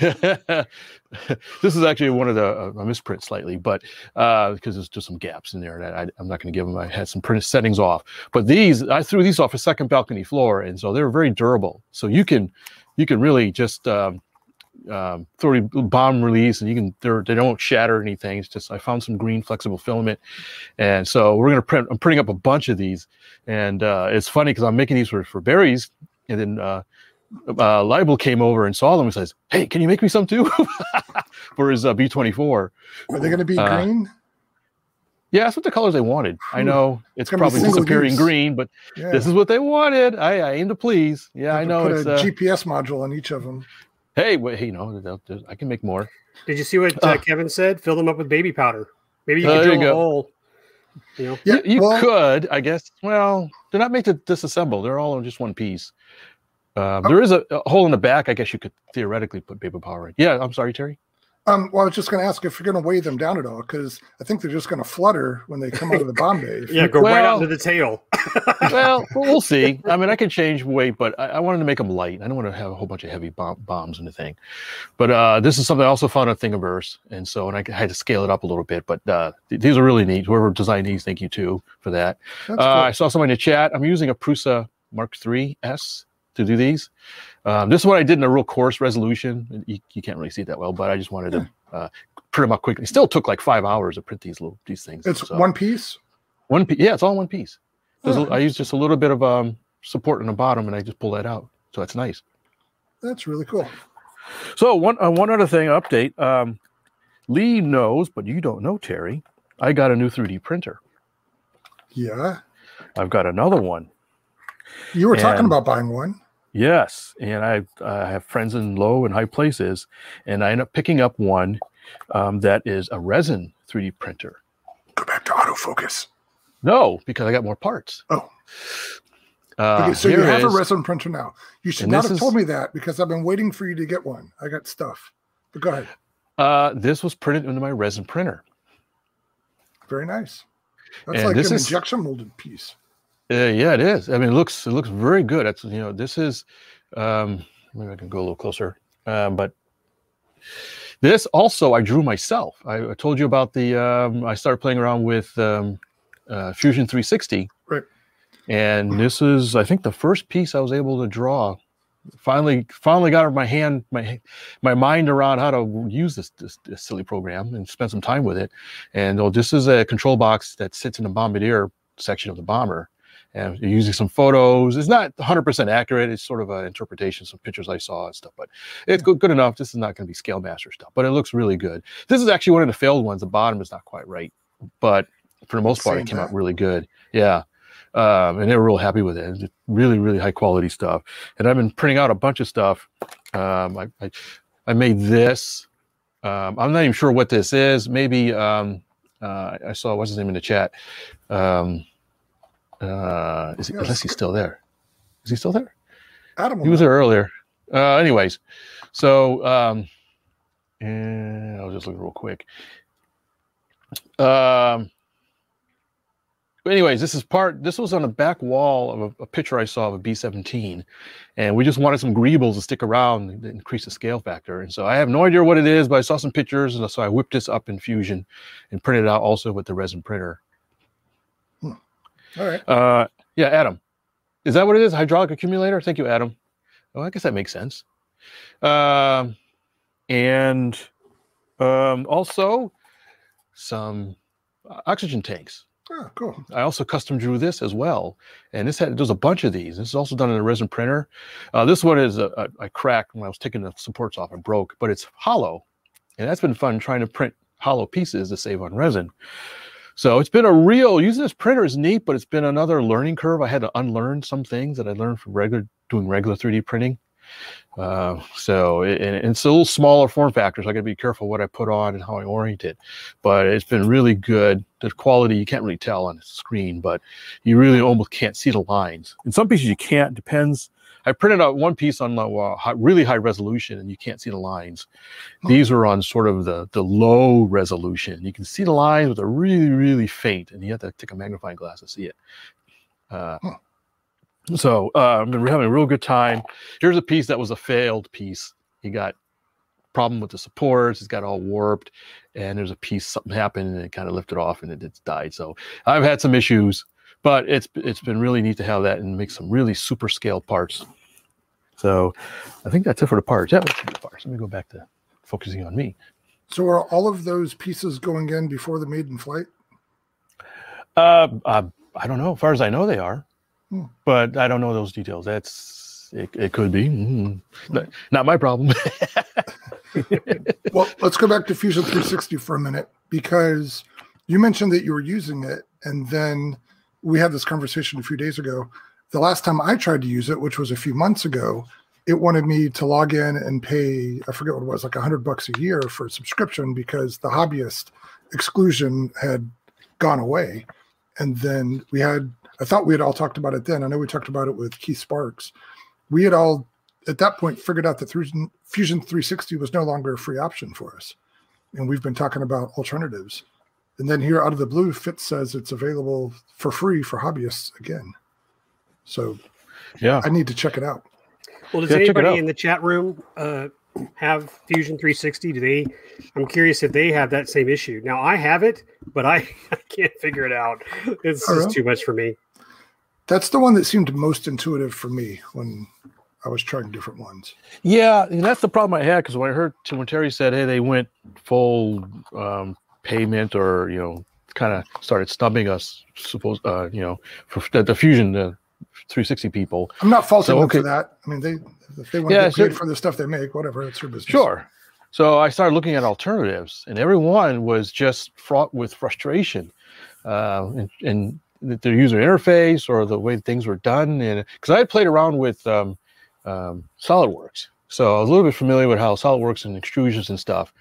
[LAUGHS] this is actually one of the uh, a misprint slightly, but uh, because there's just some gaps in there that I, I'm not going to give them. I had some print settings off, but these I threw these off a second balcony floor, and so they're very durable. So you can you can really just um, um, throw a bomb release, and you can they're, they don't shatter anything. It's just I found some green flexible filament, and so we're going to print. I'm printing up a bunch of these, and uh, it's funny because I'm making these for for Barry's, and then. Uh, uh, Libel came over and saw them and says, "Hey, can you make me some too?" [LAUGHS] for his uh, B24. Are they going to be Uh, green? Yeah, that's what the colors they wanted. I know it's probably disappearing use. green, but Yeah. this is what they wanted. I, I aim to please. Yeah, I know Put it's. a Uh, GPS module on each of them. Hey, wait, you know, they'll- they'll- I can make more. Did you see what uh, Uh. Kevin said? Fill them up with baby powder. Maybe you Uh, could there you drill a hole. You know, Yeah, Y- you well, could, I guess. Well, they're not made to disassemble. They're all in just one piece. Um, Oh. There is a, a hole in the back. I guess you could theoretically put baby powder in. Yeah, I'm sorry, Terry. Um, well, I was just going to ask if you're going to weigh them down at all, because I think they're just going to flutter when they come out of the bomb bay. [LAUGHS] Yeah, you- go right out Well- into the tail. [LAUGHS] well, we'll see. [LAUGHS] I mean, I can change weight, but I, I wanted to make them light. I don't want to have a whole bunch of heavy bomb, bombs in the thing. But uh, this is something I also found on Thingiverse, and so and I had to scale it up a little bit. But uh, th- these are really neat. Whoever designed these, thank you too for that. That's Uh, I saw someone in the chat. I'm using a Prusa Mark III S to do these. Um, this is what I did in a real coarse resolution. You, you can't really see it that well, but I just wanted to uh, print them up quickly. It still took like five hours to print these little these things. It's so- one piece. one piece. Yeah, it's all one piece. I use just a little bit of um, support in the bottom, and I just pull that out. So that's nice. That's really cool. So one uh, one other thing update. Um, Lee knows, but you don't know, Terry. I got a new 3D printer. Yeah. I've got another one. You were talking about buying one. Yes, and I, I have friends in low and high places, and I end up picking up one um, that is a resin 3D printer. Go back to autofocus. No, because I got more parts. Oh. Uh, Okay, so you have is- a resin printer now. You should not have is- told me that because I've been waiting for you to get one. I got stuff. But go ahead. uh, this was printed into my resin printer. Very nice. That's And like an is- injection molded piece. Uh, yeah, it is. I mean, it looks it looks very good. That's you know, this is um, maybe I can go a little closer, um, but this also I drew myself. I, I told you about the um, I started playing around with um, uh, Fusion 360. Right. And this is, I think, the first piece I was able to draw. Finally, finally got my hand, my my mind around how to use this, this, this silly program and spend some time with it. And oh, this is a control box that sits in the bombardier section of the bomber and using some photos. It's not 100% accurate. It's sort of an interpretation, some pictures I saw and stuff, but it's good, good enough. This is not going to be scale master stuff, but it looks really good. This is actually one of the failed ones. The bottom is not quite right, but for the most part, it came that. out really good. Yeah. Um, and they were real happy with it. It's really, really high quality stuff. And I've been printing out a bunch of stuff. Um, I, I, I, made this. Um, I'm not even sure what this is. Maybe um, uh, I saw what's his name in the chat. Uh, is he, yes. unless he's still there. Is he still there? Adam. He was there earlier. Uh, anyways, so um, and I'll just look real quick. Um, anyways, this is part. This was on the back wall of a, a picture I saw of a B-17, and we just wanted some greebles to stick around and increase the scale factor. And so I have no idea what it is, but I saw some pictures, and so I whipped this up in Fusion and printed it out also with the resin printer. All right. Uh, yeah, Adam. Is that what it is? Hydraulic accumulator? Thank you, Adam. Well, I guess that makes sense. Um, and um, also some oxygen tanks. Oh, cool. I also custom drew this as well, and this had there's a bunch of these. This is also done in a resin printer. Uh, this one is a, a, I cracked when I was taking the supports off and broke, but it's hollow, and that's been fun trying to print hollow pieces to save on resin. So it's been a real using this printer is neat, but it's been another learning curve. I had to unlearn some things that I learned from regular doing regular 3D printing. Uh, so it, and it's a little smaller form factor, so I got to be careful what I put on and how I orient it. But it's been really good. The quality you can't really tell on the screen, but you really almost can't see the lines. In some pieces you can't. Depends I printed out one piece on uh, high, really high resolution, and you can't see the lines. These are on sort of the the low resolution. You can see the lines, but they're really really faint, and you have to take a magnifying glass to see it. Uh, huh. So uh, I've been having a real good time. Here's a piece that was a failed piece. He got problem with the supports. It's got all warped, and there's a piece something happened and it kind of lifted off and it, it died. So I've had some issues but it's it's been really neat to have that and make some really super scale parts. So I think that's it for the parts. Yeah, let's the parts. Let me go back to focusing on me. So are all of those pieces going in before the maiden flight? Uh, uh, I don't know. As far as I know, they are, hmm. but I don't know those details. That's it. It could be. Mm, not, not my problem. [LAUGHS] well, let's go back to Fusion 360 for a minute because you mentioned that you were using it, and then we had this conversation a few days ago. The last time I tried to use it, which was a few months ago, it wanted me to log in and pay, I forget what it was, like a hundred bucks a year for a subscription because the hobbyist exclusion had gone away. And then we had, I thought we had all talked about it then. I know we talked about it with Keith Sparks. We had all, at that point, figured out that Fusion 360 was no longer a free option for us. And we've been talking about alternatives. And then here out of the blue, Fitz says it's available for free for hobbyists again. So yeah, I need to check it out. Well, does yeah, anybody in the chat room uh, have Fusion 360? Do they? I'm curious if they have that same issue. Now I have it, but I, [LAUGHS] I can't figure it out. It's just too much for me. That's the one that seemed most intuitive for me when I was trying different ones. Yeah, and that's the problem I had because when I heard when Terry said, "Hey, they went full um, payment or you know kind of started stumping us suppose uh, you know for the, the fusion the 360 people. I'm not faulting so, okay. them for that. I mean they if they want yeah, to get paid so, for the stuff they make whatever it's their business. Sure. So i started looking at alternatives and everyone was just fraught with frustration uh, and, and the user interface or the way things were done and because i had played around with um, um, solidworks so I was a little bit familiar with how SolidWorks and extrusions and stuff.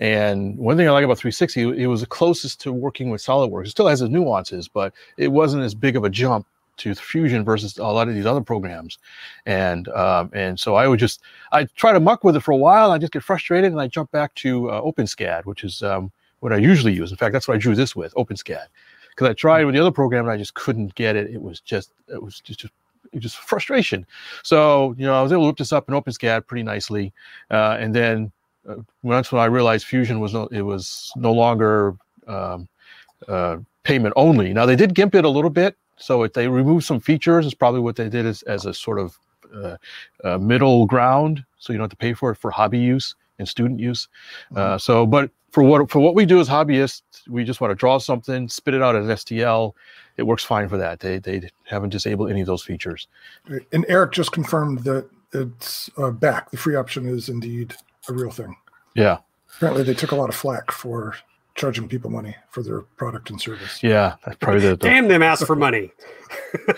And one thing I like about 360, it was the closest to working with SolidWorks. It still has its nuances, but it wasn't as big of a jump to Fusion versus a lot of these other programs. And um, and so I would just I try to muck with it for a while. I just get frustrated, and I jump back to uh, OpenSCAD, which is um, what I usually use. In fact, that's what I drew this with OpenSCAD, because I tried with the other program and I just couldn't get it. It was just it was just, just just frustration. So, you know, I was able to whip this up in OpenSCAD pretty nicely. Uh, and then uh, once when I realized Fusion was no, it was no longer um, uh, payment only. Now they did GIMP it a little bit So if they removed some features, it's probably what they did as, as a sort of uh, uh, middle ground, so you don't have to pay for it for hobby use and student use. Uh, so, but for what for what we do as hobbyists, we just want to draw something, spit it out as STL. It works fine for that. They they haven't disabled any of those features. And Eric just confirmed that it's uh, back. The free option is indeed a real thing. Yeah, Apparently, they took a lot of flack for charging people money for their product and service. yeah, that's probably the, the Damn them ask for money.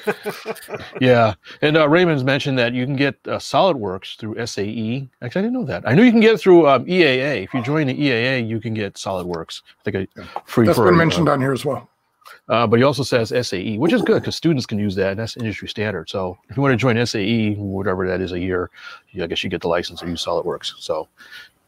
[LAUGHS] yeah. And uh, Raymond's mentioned that you can get uh, SolidWorks through SAE. Actually, I didn't know that. I knew you can get it through um, EAA. If you join the EAA, you can get SolidWorks. I think I, free That's for been uh, mentioned on here as well. Uh, but he also says SAE, which is good because students can use that, and that's industry standard. So if you want to join SAE, whatever that is a year, I guess you get the license to use SolidWorks. So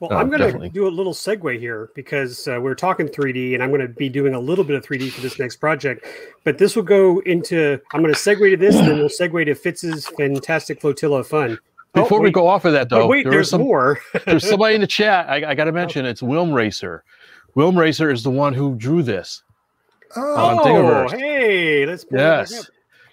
Well, Uh, I'm going to do a little segue here because uh, we're talking 3D, and I'm going to be doing a little bit of 3D for this next project. But this will go into. I'm going to segue to this, and then we'll segue to Fitz's fantastic flotilla of fun. Oh, before we go off of that, Oh, though, wait, there there's some more. [LAUGHS] there's somebody in the chat. I, I got to mention it's Wilm Racer. Wilm Racer is the one who drew this. Oh, oh, hey, let's pull that back Yes.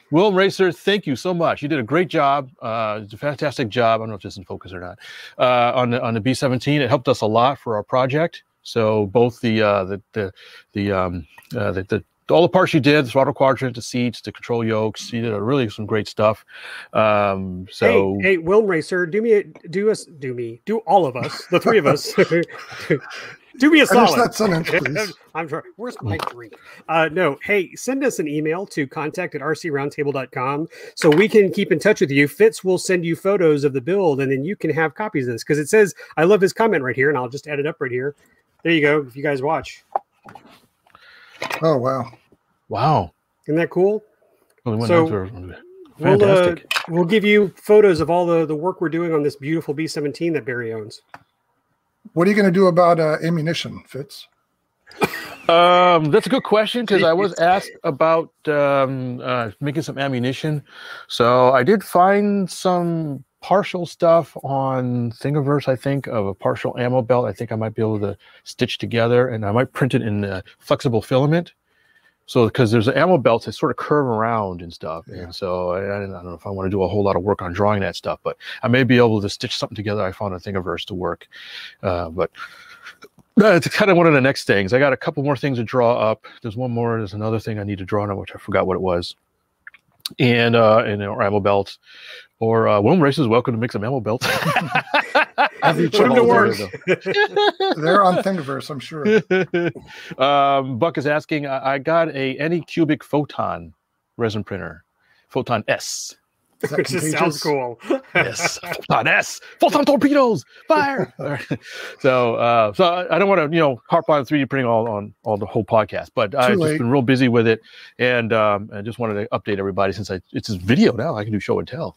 Up. Wilm Racer, thank you so much. You did a great job. Uh, it's a fantastic job. I don't know if this is in focus or not. Uh, on the on the B17, it helped us a lot for our project. So both the uh, the the the um uh, the, the all the parts you did, the throttle quadrant, the seats, the control yokes, you did a really some great stuff. Um, so hey, hey, Wilm Racer, do me, do us, do me, do all of us, the three of us, [LAUGHS] [LAUGHS] do me a finish solid. that sentence, please. [LAUGHS] I'm sorry. Where's my drink? Uh, no. Hey, send us an email to contact at rcroundtable.com so we can keep in touch with you. Fitz will send you photos of the build and then you can have copies of this because it says, I love his comment right here and I'll just add it up right here. There you go. If you guys watch, Oh, wow. wow, isn't that cool? Only one So, answer. We'll, uh, fantastic. we'll give you photos of all the, the work we're doing on this beautiful B17 that Barry owns. What are you going to do about uh, ammunition, Fitz? Um, that's a good question because I was [LAUGHS] asked about um, uh, making some ammunition. So I did find some partial stuff on Thingiverse, I think, of a partial ammo belt. I think I might be able to stitch together and I might print it in uh, flexible filament. So, because there's an ammo belts that sort of curve around and stuff. Yeah. And so I, I don't know if I want to do a whole lot of work on drawing that stuff, but I may be able to stitch something together I found on Thingiverse to work. Uh, but that's kind of one of the next things. I got a couple more things to draw up. There's one more. There's another thing I need to draw on, which I forgot what it was. And uh, and or ammo belts, or uh, Wilm Race is welcome to make some ammo belts. [LAUGHS] [LAUGHS] Have you Put 'em checked to work. They're on Thingiverse, I'm sure. [LAUGHS] um, Buck is asking. I, I got a Anycubic photon resin printer, Photon S. Is that just sounds cool. [LAUGHS] Yes, Photon S. Photon torpedoes, fire! [LAUGHS] All right. so, uh, so I, I don't want to, you know, harp on 3D printing all on all the whole podcast, but I've just been real busy with it, and um, I just wanted to update everybody since I it's a video now. I can do show and tell.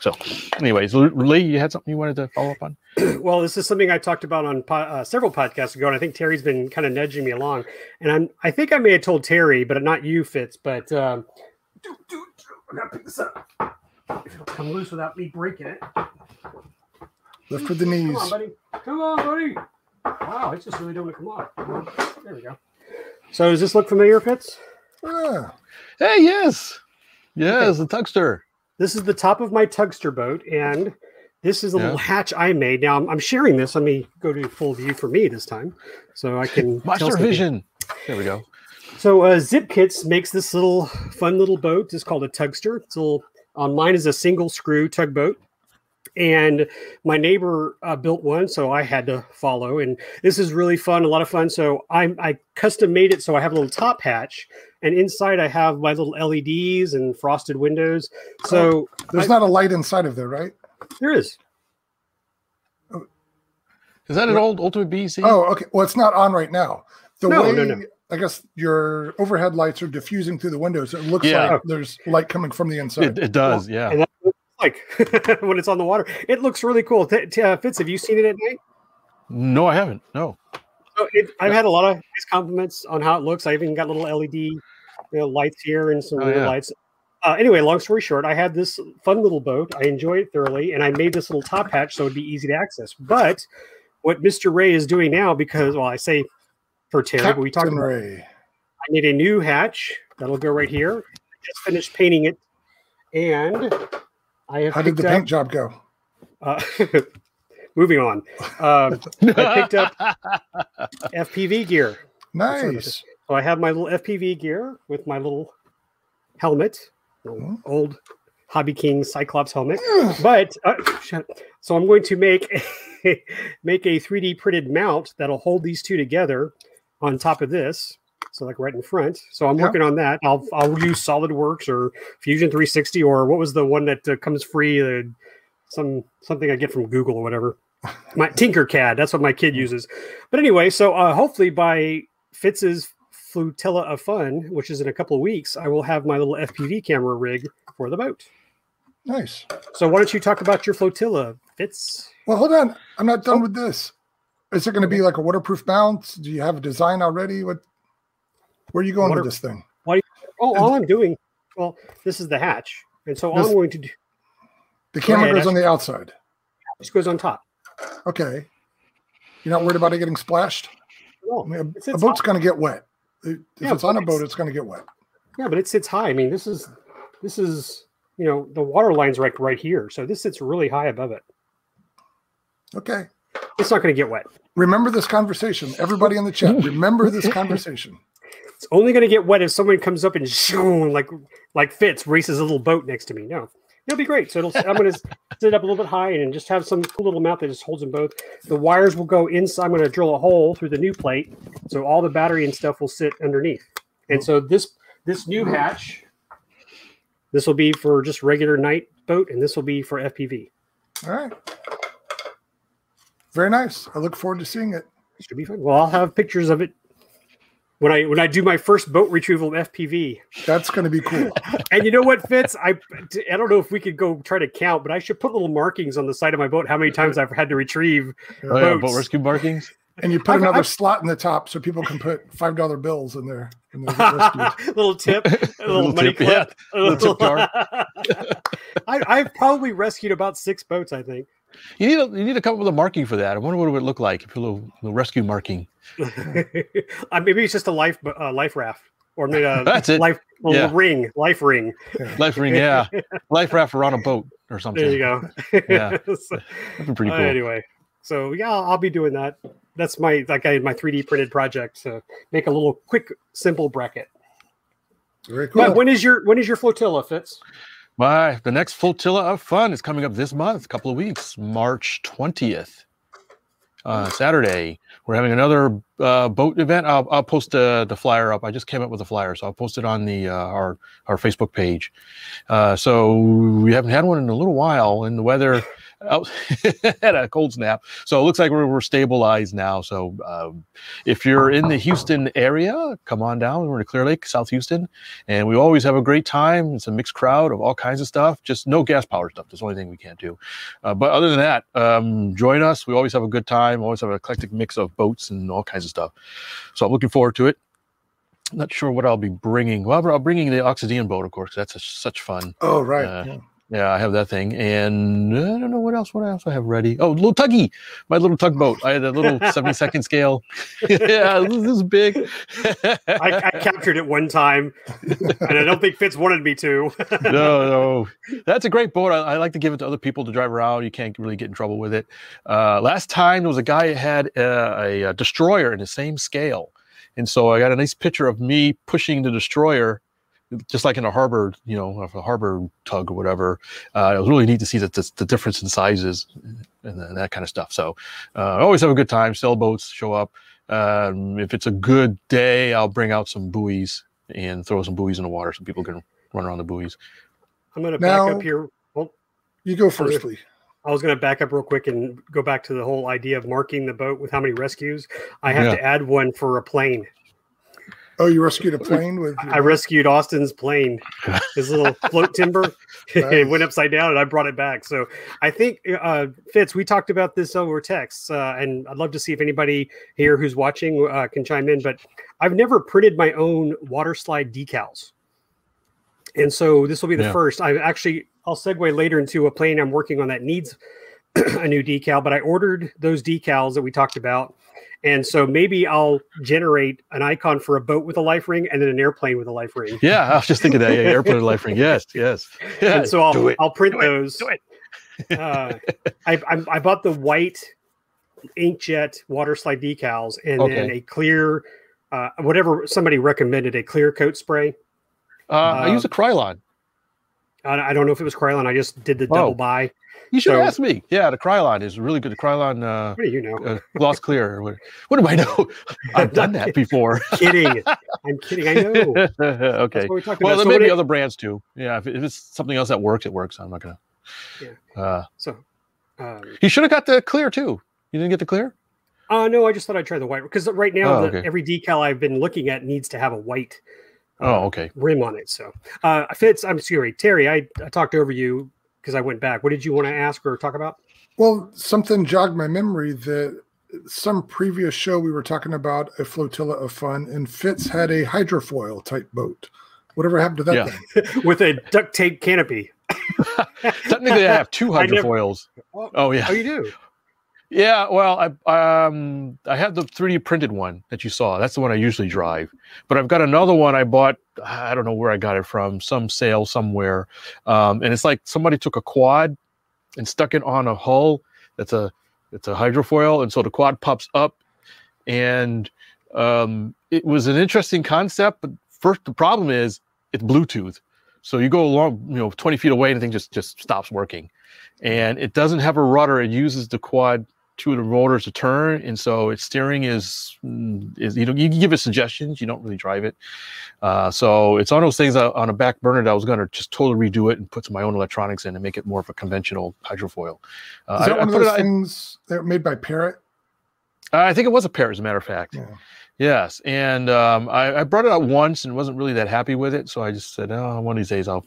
So, anyways, Lee, you had something you wanted to follow up on? [CLEARS THROAT] well, this is something I talked about on po- uh, several podcasts ago, and I think Terry's been kind of nudging me along. And I'm, I think I may have told Terry, but not you, Fitz. But um, do, do, do, I gotta pick this up. If it'll come loose without me breaking it. Lift with the Come knees. on, buddy. Come on, buddy. Wow, it's just really don't want come off. There we go. So, does this look familiar, Fitz? Ah, Hey, yes, yes, the Tugster. This is the top of my tugster boat, and this is a little hatch I made. Now I'm, I'm sharing this. Let me go to full view for me this time, so I can. [LAUGHS] Monster. Vision. There we go. So uh, Zip Kits makes this little fun little boat. It's called a tugster. It's a little, on mine is a single screw tugboat, and my neighbor uh, built one, so I had to follow. And this is really fun, a lot of fun. So I I custom made it so I have a little top hatch, and inside I have my little LEDs and frosted windows. So there's I- not a light inside of there, right? there is. Is that an old Ultimate BC? Oh, okay. Well, it's not on right now. The No, way no, no. I guess your overhead lights are diffusing through the windows. It looks Yeah. like there's light coming from the inside. it, it does. Yeah. And that's what it's like [LAUGHS] when it's on the water. It looks really cool. T- t- uh, Fitz, have you seen it at night? No, I haven't. No. So it, I've had a lot of nice compliments on how it looks. I even got little LED you know, lights here and some Oh, yeah. lights. Uh, anyway, long story short, I had this fun little boat. I enjoyed it thoroughly, and I made this little top hatch so it'd be easy to access. But what Mr. Ray is doing now, because well, I say for Terry, but we talked about Ray. I need a new hatch That'll go right here. I just finished painting it, and I have. How did the picked paint job go? Uh, [LAUGHS] moving on. Um, I picked up [LAUGHS] FPV gear. Nice. So I have my little FPV gear with my little helmet, little old Hobby King Cyclops helmet. But uh, so I'm going to make a, [LAUGHS] make a 3D printed mount that'll hold these two together on top of this. So like right in front. So I'm Yeah. working on that. I'll I'll use SolidWorks or Fusion 360 or what was the one that uh, comes free? Uh, some something I get from Google or whatever. [LAUGHS] My Tinkercad. That's what my kid uses. But anyway, so uh, hopefully by Fitz's Flotilla of Fun, which is in a couple of weeks, I will have my little FPV camera rig for the boat. Nice. So why don't you talk about your flotilla, Fitz? Well, hold on. I'm not Oh. done with this. Is it going to be like a waterproof mount? Do you have a design already? What? Where are you going Water- with this thing? Why? Oh, all I'm doing, well, this is the hatch, and so all This- I'm going to do The camera ahead, goes on the outside. this goes on top. Okay. You're not worried about it getting splashed? No, I mean, a, a boat's going to get wet. If Yeah, it's on a boat, it's- it's going to get wet. Yeah, but it sits high. I mean, this is this is you know the water line's right right here, so this sits really high above it. Okay. It's not going to get wet. Remember this conversation. Everybody in the chat, remember this [LAUGHS] conversation. It's only going to get wet if someone comes up and [LAUGHS] like like Fitz races a little boat next to me. No, it'll be great. So it'll, I'm going [LAUGHS] to sit it up a little bit high and just have some cool little mount that just holds them both. The wires will go inside. I'm going to drill a hole through the new plate, so all the battery and stuff will sit underneath. And so this this new hatch, this will be for just regular night boat, and this will be for FPV. All right. Very nice. I look forward to seeing it. Should be fun. Well, I'll have pictures of it when I when I do my first boat retrieval FPV. That's going to be cool. And you know what, Fitz? I I don't know if we could go try to count, but I should put little markings on the side of my boat how many times I've had to retrieve. Oh, yeah, boat rescue markings. And you put I've- another I've- slot in the top so people can put five dollar bills in there. And they'll get [LAUGHS] rescued. little tip, [LAUGHS] a little, Little money tip, yeah. clip. a Little tip. [LAUGHS] I, I've probably rescued about six boats. I think. You need a, you need to come up with a marking for that. I wonder what it would look like. If a little, little rescue marking. [LAUGHS] uh, maybe it's just a life uh, life raft or maybe a [LAUGHS] That's it. life a Yeah. ring, life ring. Life ring, yeah. Life raft or on a boat or something. [LAUGHS] There you go. Yeah. So- That'd be pretty Uh, cool. anyway, so yeah, I'll, I'll be doing that. That's my like I my 3D printed project to make a little quick, simple bracket. Very cool. But when is your when is your flotilla, Fitz? My the next flotilla of fun is coming up this month, a couple of weeks, March twentieth, uh, Saturday. We're having another uh, boat event. I'll, I'll post the the flyer up. I just came up with a flyer, so I'll post it on the uh, our our Facebook page. Uh, so we haven't had one in a little while, and the weather out [LAUGHS] had a cold snap. So it looks like we're, we're stabilized now. So um, if you're in the Houston area, come on down. We're in Clear Lake, South Houston, and we always have a great time. It's a mixed crowd of all kinds of stuff. Just no gas power stuff. That's the only thing we can't do. Uh, but other than that, um, join us. We always have a good time. Always have an eclectic mix of boats and all kinds of stuff. So I'm looking forward to it. Not sure what I'll be bringing. Well, I'm bringing the Oxidian boat, of course. That's a, such fun. oh, right. uh, yeah. Yeah, I have that thing, and I don't know what else. What else I have ready? Oh, little tuggy, my little tugboat. I had a little [LAUGHS] seventy second scale. [LAUGHS] yeah, this is big. I, I captured it one time, and I don't think Fitz wanted me to. [LAUGHS] no, no, that's a great boat. I, I like to give it to other people to drive around. You can't really get in trouble with it. Uh, last time there was a guy who had uh, a, a destroyer in the same scale, and so I got a nice picture of me pushing the destroyer. Just like in a harbor, you know, a harbor tug or whatever. Uh, it was really neat to see that the, the difference in sizes and, then that kind of stuff. So, uh, I always have a good time. Sailboats show up. Um, if it's a good day, I'll bring out some buoys and throw some buoys in the water so people can run around the buoys. I'm going to back up here. Well, You go first, please. I was going to back up real quick and go back to the whole idea of marking the boat with how many rescues. I have Yeah. to add one for a plane. Oh, you rescued a plane with. I rescued Austin's plane, [LAUGHS] his little float timber. [LAUGHS] it went upside down, and I brought it back. So I think uh, Fitz, we talked about this over text, uh, and I'd love to see if anybody here who's watching uh, can chime in. But I've never printed my own water slide decals, and so this will be the Yeah. first. I actually I'll segue later into a plane I'm working on that needs [CLEARS THROAT] a new decal, but I ordered those decals that we talked about. And so maybe I'll generate an icon for a boat with a life ring and then an airplane with a life ring. Yeah, I was just thinking that. Yeah, airplane life ring. Yes, yes. Yeah, and so I'll it. I'll print Do it. those. Do it. uh, I, I I bought the white inkjet water slide decals and then a clear, uh, whatever somebody recommended, a clear coat spray. Uh, I use a Krylon. I, I don't know if it was Krylon. I just did the double Oh. buy. You should So- ask me. Yeah, the Krylon is really good. The Krylon uh, What do you know? uh, gloss clear. What, what do I know? [LAUGHS] I've done that before. [LAUGHS] kidding. I'm kidding. I know. [LAUGHS] Okay. what we talked Well, about. there So may be it- other brands too. Yeah, if, if it's something else that works, it works. I'm not gonna. Yeah. Uh, so, um, you should have got the clear too. You didn't get the clear. uh, no, I just thought I'd try the white because right now Oh, the, every decal I've been looking at needs to have a white uh, Oh, okay. rim on it. So, uh, Fitz, I'm sorry, Terry, I, I talked over you because I went back. What did you want to ask or talk about? Well, something jogged my memory that some previous show we were talking about a flotilla of fun, and Fitz had a hydrofoil type boat. Whatever happened to that Yeah. thing? [LAUGHS] With a duct tape canopy. [LAUGHS] Technically, I have two [LAUGHS] I never- hydrofoils. Oh, Oh yeah, oh, you do? Yeah. Well, I um I have the 3D printed one that you saw. That's the one I usually drive. But I've got another one I bought. I don't know where I got it from. Some sale somewhere. Um, and it's like somebody took a quad and stuck it on a hull. That's a it's a hydrofoil, and so the quad pops up. And um, it was an interesting concept. But first, the problem is it's Bluetooth. So you go along, you know, 20 feet away, and the thing just just stops working. And it doesn't have a rudder. It uses the quad two of the rotors to turn, and so its steering is mm, is you know you can give it suggestions. You don't really drive it. Uh, so it's on those things that on a back burner that I was going to just totally redo it and put some my own electronics in and make it more of a conventional hydrofoil. Uh, Is that I, I one of put those things that were made by Parrot? I think it was a Parrot, as a matter of fact. Yeah. Yes, and um, I, I brought it out once and wasn't really that happy with it, so I just said, "Oh, one of these days I'll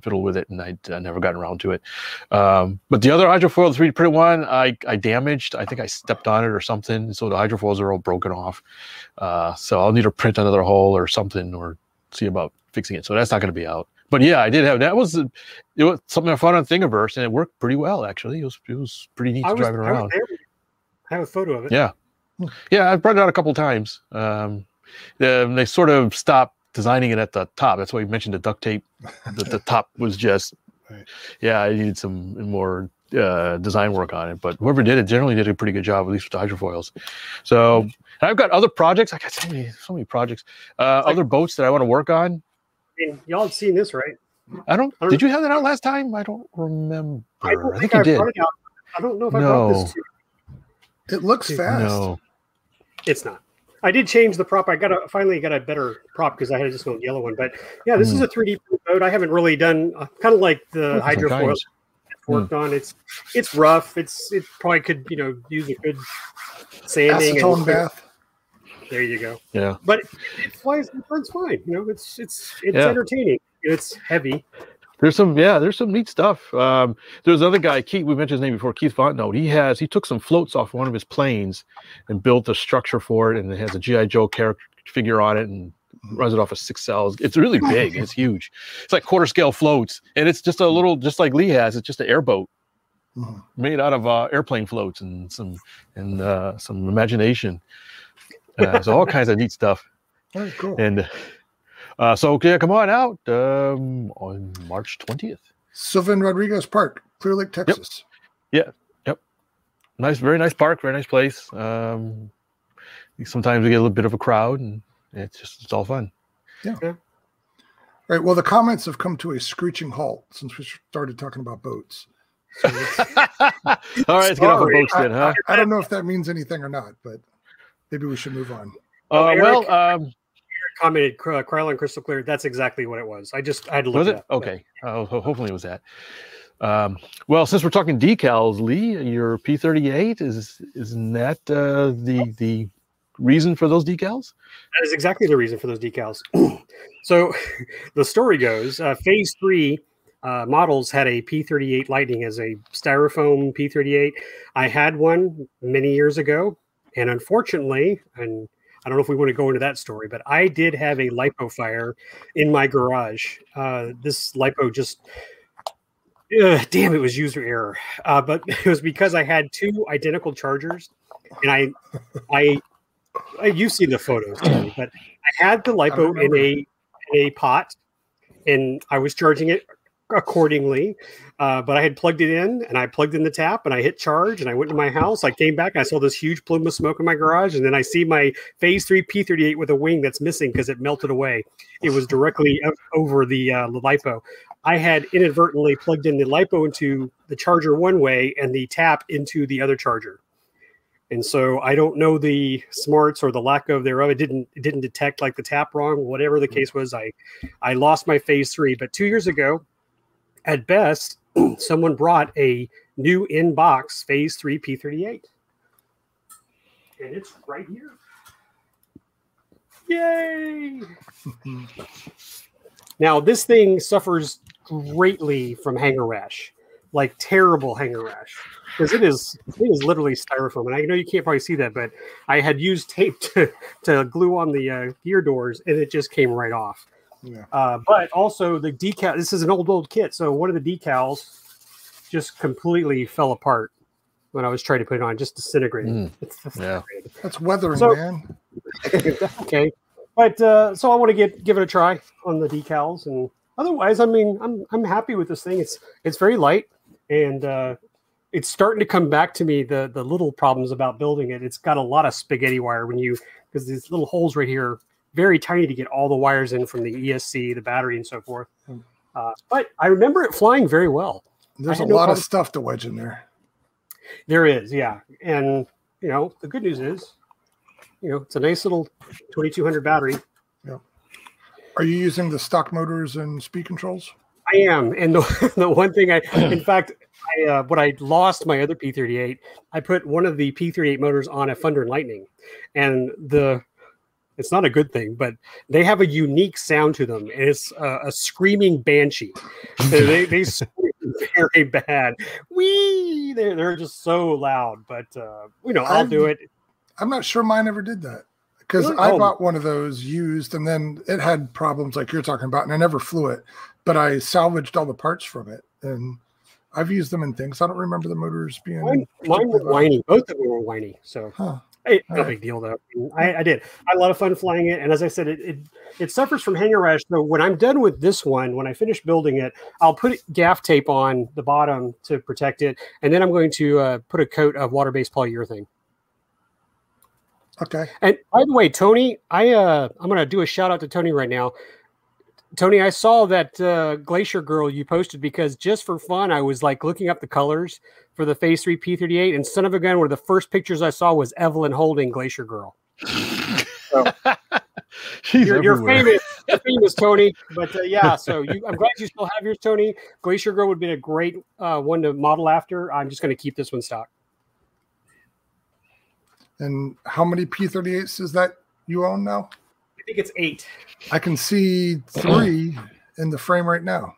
fiddle with it," and I, I never gotten around to it. Um, but the other hydrofoil, the 3D printed one, I, I damaged. I think I stepped on it or something, so the hydrofoils are all broken off. Uh, so I'll need to print another hole or something, or see about fixing it. So that's not going to be out. But yeah, I did have that was it was something I found on Thingiverse, and it worked pretty well actually. It was it was pretty neat was, drive it around. I have a photo of it. Yeah. Yeah, I've brought it out a couple times. Um, um, they sort of stopped designing it at the top. That's why you mentioned the duct tape. [LAUGHS] The, the top was just, Right. yeah, I needed some more uh, design work on it. But whoever did it generally did a pretty good job, at least with the hydrofoils. So I've got other projects. I got so many, so many projects. Uh, like- other boats that I want to work on. I mean, y'all have seen this, right? I don't. I don't- Did you have that out last time? I don't remember. I don't I think, think you I did. brought it out. I don't know if I brought this to It looks No. fast. No. It's not. I did change the prop. I got a finally got a better prop because I had just an old yellow one. But yeah, this is Hmm. a 3D boat. I haven't really done uh, kind of like the Different hydrofoil kinds. I've worked on. It's it's rough. It's it probably could you know use a good sanding. Acetone and, bath. There you go. Yeah. But it, it flies. It runs fine. You know, it's it's it's Yeah. entertaining. It's heavy. There's some, yeah, there's some neat stuff. Um, there's another guy, Keith. We mentioned his name before, Keith Fontenot. He has he took some floats off one of his planes and built a structure for it, and it has a GI Joe character figure on it, and runs it off of six cells. It's really big. It's huge. It's like quarter scale floats, and it's just a little, just like Lee has. It's just an airboat Mhm. made out of uh, airplane floats and some and uh, some imagination. Uh, so all kinds of neat stuff. Cool. And uh, so yeah, come on out um, on March twentieth. Sylvan Rodriguez Park, Clear Lake, Texas. Yep. Yeah. Yep. Nice, very nice park, very nice place. Um, sometimes we get a little bit of a crowd, and it's just it's all fun. Yeah. All right. Well, the comments have come to a screeching halt since we started talking about boats. So [LAUGHS] all right, let's get off the boats then, huh? I don't know if that means anything or not, but maybe we should move on. Uh, Eric- well, um, Commented Krylon Crystal Clear. That's exactly what it was. I just I had to look was it it okay? Uh, hopefully, it was that. Um, well, since we're talking decals, Lee, your P38 is isn't that uh, the the reason for those decals? That is exactly the reason for those decals. [CLEARS THROAT] so [LAUGHS] the story goes uh, phase three uh, models had a P38 Lightning as a styrofoam P38. I had one many years ago, and unfortunately, and I don't know if we want to go into that story, but I did have a lipo fire in my garage. Uh, this lipo just Ugh, damn, it was user error. Uh, but [LAUGHS] it was because I had two identical chargers, and I, I, I you've seen the photos, but I had the lipo in a in a pot, and I was charging it accordingly. Uh, but I had plugged it in, and I plugged in the tap, and I hit charge, and I went to my house. I came back, and I saw this huge plume of smoke in my garage, and then I see my Phase Three P38 with a wing that's missing because it melted away. It was directly over the uh, lipo. I had inadvertently plugged in the lipo into the charger one way and the tap into the other charger. And so I don't know the smarts or the lack of thereof. It didn't it didn't detect like the tap wrong, whatever the case was. I I lost my phase three. But two years ago, at best, [CLEARS THROAT] someone brought a new in box phase three P38. And it's right here. Yay! [LAUGHS] Now this thing suffers greatly from hangar rash, like terrible hangar rash, because it is it is literally styrofoam. And I know you can't probably see that, but I had used tape [LAUGHS] to, to glue on the uh, gear doors, and it just came right off. Yeah. Uh, but also the decal. This is an old old kit, so one of the decals just completely fell apart when I was trying to put it on, just disintegrated. Mm, It's yeah. That's weathering, So- man. [LAUGHS] okay, but uh, so I want to get give it a try on the decals, and otherwise, I mean, I'm I'm happy with this thing. It's it's very light, and uh, it's starting to come back to me. The the little problems about building it. It's got a lot of spaghetti wire when you because these little holes right here, very tiny to get all the wires in from the ESC, the battery, and so forth. Hmm. Uh, but I remember it flying very well. There's a no lot of stuff to wedge in there. There is, yeah, and you know the good news is, you know, it's a nice little 2200 battery. Are you using the stock motors and speed controls? I am, and the, [LAUGHS] the one thing I, in [CLEARS THROAT] fact, I uh, when I lost my other P38, I put one of the P38 motors on a Thunder and Lightning, and the it's not a good thing, but they have a unique sound to them, and it's a, a screaming banshee. they they, [LAUGHS] scream very bad. Wee, they're they're just so loud, but uh, you know I'll do it. I'm not sure mine ever did that because Really? I Oh. bought one of those used and then it had problems like you're talking about, and I never flew it, but I salvaged all the parts from it and I've used them in things. I don't remember the motors being. Mine, mine were whiny. Both of them were whiny. So Huh. Hey, no big deal though. I, I did. I had a lot of fun flying it, and as I said, it, it it suffers from hangar rash. So when I'm done with this one, when I finish building it, I'll put gaff tape on the bottom to protect it, and then I'm going to uh, put a coat of water-based polyurethane. Okay. And by the way, Tony, I uh, I'm going to do a shout out to Tony right now. Tony, I saw that uh, Glacier Girl you posted because just for fun, I was like looking up the colors for the Phase Three P38, and son of a gun, one of the first pictures I saw was Evelyn holding Glacier Girl. [LAUGHS] She's You're, you're famous, you're famous, Tony. But uh, yeah, [LAUGHS] so you, I'm glad you still have yours, Tony. Glacier Girl would be a great uh, one to model after. I'm just going to keep this one stock. And how many P38s is that you own now? I think it's eight. I can see three in the frame right now.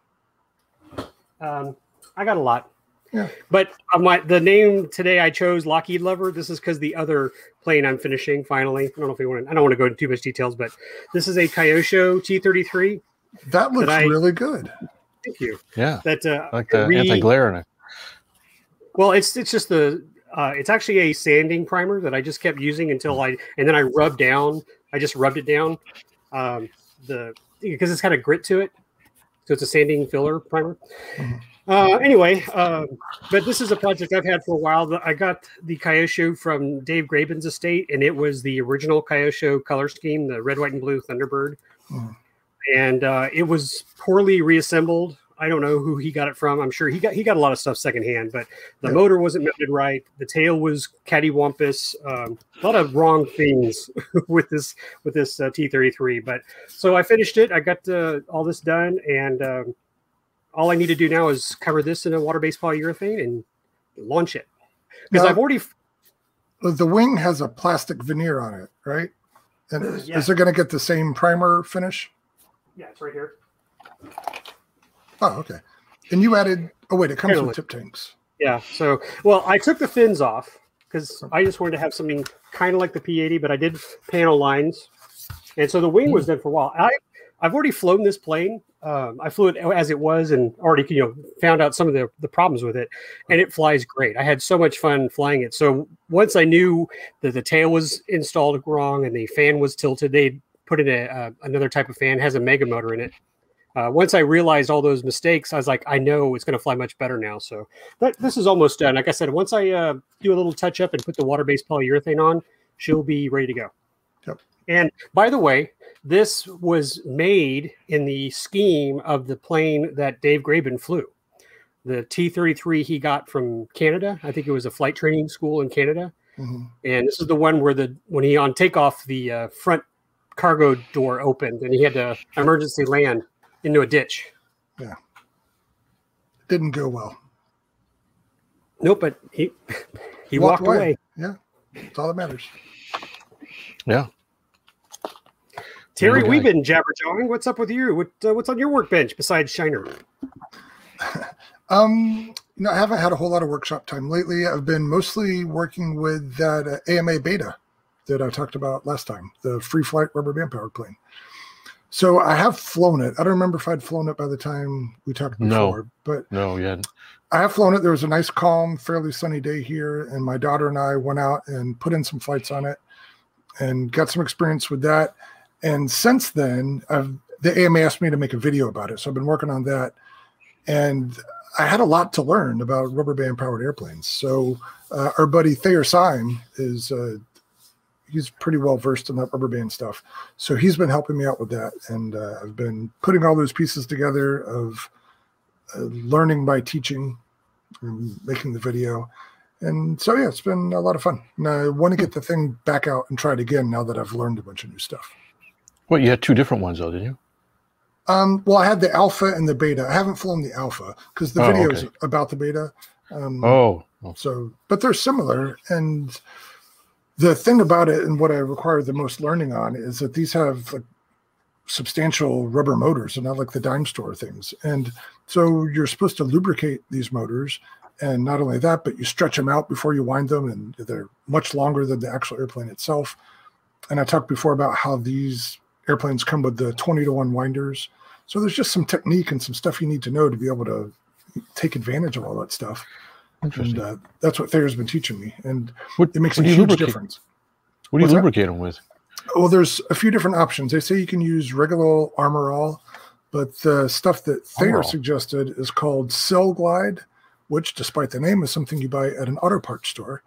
Um, I got a lot. Yeah. But uh, my the name today I chose Lockheed Lover. This is because the other plane I'm finishing finally. I don't know if you want to. I don't want to go into too much details, but this is a Kyosho T33. That looks I- really good. Thank you. Yeah, That uh, I like the re- anti-glare in it. Well, it's it's just the uh, it's actually a sanding primer that I just kept using until I and then I rubbed down. I just rubbed it down. Um, the because it's got a grit to it, so it's a sanding filler primer. Uh, anyway, um, but this is a project I've had for a while. I got the Kyosho from Dave Graben's estate, and it was the original Kyosho color scheme, the red, white, and blue Thunderbird. Mhm. And uh, it was poorly reassembled. I don't know who he got it from. I'm sure he got he got a lot of stuff secondhand, but the Yeah. motor wasn't mounted right. The tail was cattywampus. Um, a lot of wrong things [LAUGHS] with this with this uh, T33. But so I finished it. I got uh, all this done, and um, all I need to do now is cover this in a water-based polyurethane and launch it. Because I've already The wing has a plastic veneer on it, right? And is, Yeah. is it going to get the same primer finish? yeah, it's right here. Oh, okay. And you added. Oh wait, it comes Panel with tip tanks. Yeah. So, well, I took the fins off because I just wanted to have something kind of like the P80, but I did panel lines, and so the wing was done for a while. I I've already flown this plane. Um, I flew it as it was and already you know found out some of the, the problems with it, and it flies great. I had so much fun flying it. So once I knew that the tail was installed wrong and the fan was tilted, they put in a, uh, another type of fan has a mega motor in it. Uh, once I realized all those mistakes, I was like, I know it's going to fly much better now. So that, this is almost done. Like I said, once I uh, do a little touch up and put the water based polyurethane on, she'll be ready to go. Yep. And by the way, this was made in the scheme of the plane that Dave Graben flew. The T 33 he got from Canada. I think it was a flight training school in Canada. Mhm. And this is the one where the when he on takeoff, the uh, front cargo door opened and he had to emergency land into a ditch. Yeah. Didn't go well. Nope, but he [LAUGHS] he walked, away. Yeah, that's all that matters. Yeah. Terry, we've guy. been jabberjawing. What's up with you? What uh, what's on your workbench besides Shiner? Um, you know, I haven't had a whole lot of workshop time lately. I've been mostly working with that uh, AMA beta that I talked about last time, the free flight rubber band powered plane. So I have flown it. I don't remember if I'd flown it by the time we talked No. before, but No, hadn't. I have flown it. There was a nice, calm, fairly sunny day here, and my daughter and I went out and put in some flights on it and got some experience with that. And since then, I've, the AMA asked me to make a video about it, so I've been working on that. And I had a lot to learn about rubber band powered airplanes. So uh, our buddy Thayer Syme is uh, he's pretty well versed in that rubber band stuff. So he's been helping me out with that, and uh, I've been putting all those pieces together of uh, learning by teaching, and making the video, and so yeah, it's been a lot of fun. And I want to get the thing back out and try it again now that I've learned a bunch of new stuff. Well, you had two different ones though, didn't you? Um, well, I had the alpha and the beta. I haven't flown the alpha because the Oh, video is okay. about the beta. Um, oh, So, but they're similar. And the thing about it and what I require the most learning on is that these have like substantial rubber motors and not like the dime store things. And so you're supposed to lubricate these motors. And not only that, but you stretch them out before you wind them, and they're much longer than the actual airplane itself. And I talked before about how these airplanes come with the 20 to 1 winders. So there's just some technique and some stuff you need to know to be able to take advantage of all that stuff. Interesting. And uh, that's what Thayer's been teaching me. And what, it makes a huge lubricate? difference. What do you What's that? lubricate them with? Well, there's a few different options. They say you can use regular Armor All, but the stuff that Thayer suggested is called Sil-Glyde, which, despite the name, is something you buy at an auto parts store.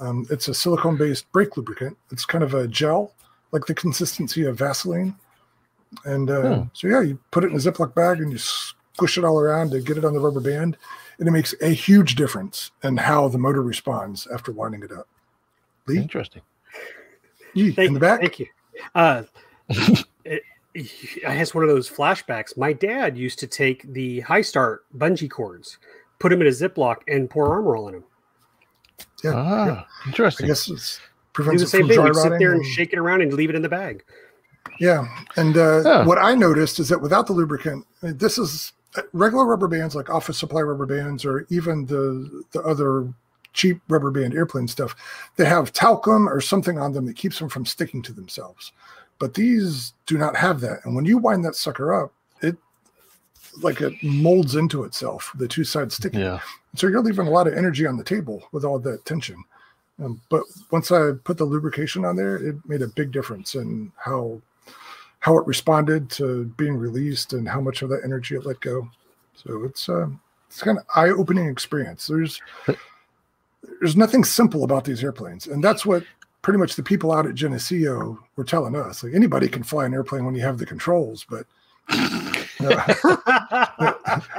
Um, it's a silicone based brake lubricant. It's kind of a gel, like the consistency of Vaseline. And uh, Hmm. so, yeah, you put it in a Ziploc bag and you squish it all around to get it on the rubber band. And it makes a huge difference in how the motor responds after winding it up. Lee, Interesting. you Thank, in the back? Thank you. Uh, [LAUGHS] it, it has one of those flashbacks. My dad used to take the high start bungee cords, put them in a Ziploc, and pour armor all in them. Yeah, ah, I interesting. guess it's Do prevents the it same from thing. dry You sit there and and- shake it around and leave it in the bag. Yeah, and uh, Huh. what I noticed is that without the lubricant, I mean, this is regular rubber bands like office supply rubber bands, or even the the other cheap rubber band airplane stuff. They have talcum or something on them that keeps them from sticking to themselves. But these do not have that, and when you wind that sucker up, it like it molds into itself. The two sides sticking. yeah. So you're leaving a lot of energy on the table with all that tension. Um, but once I put the lubrication on there, it made a big difference in how how it responded to being released and how much of that energy it let go. So it's uh, it's kind of eye opening experience. There's there's nothing simple about these airplanes, and that's what pretty much the people out at Geneseo were telling us. Like anybody can fly an airplane when you have the controls, but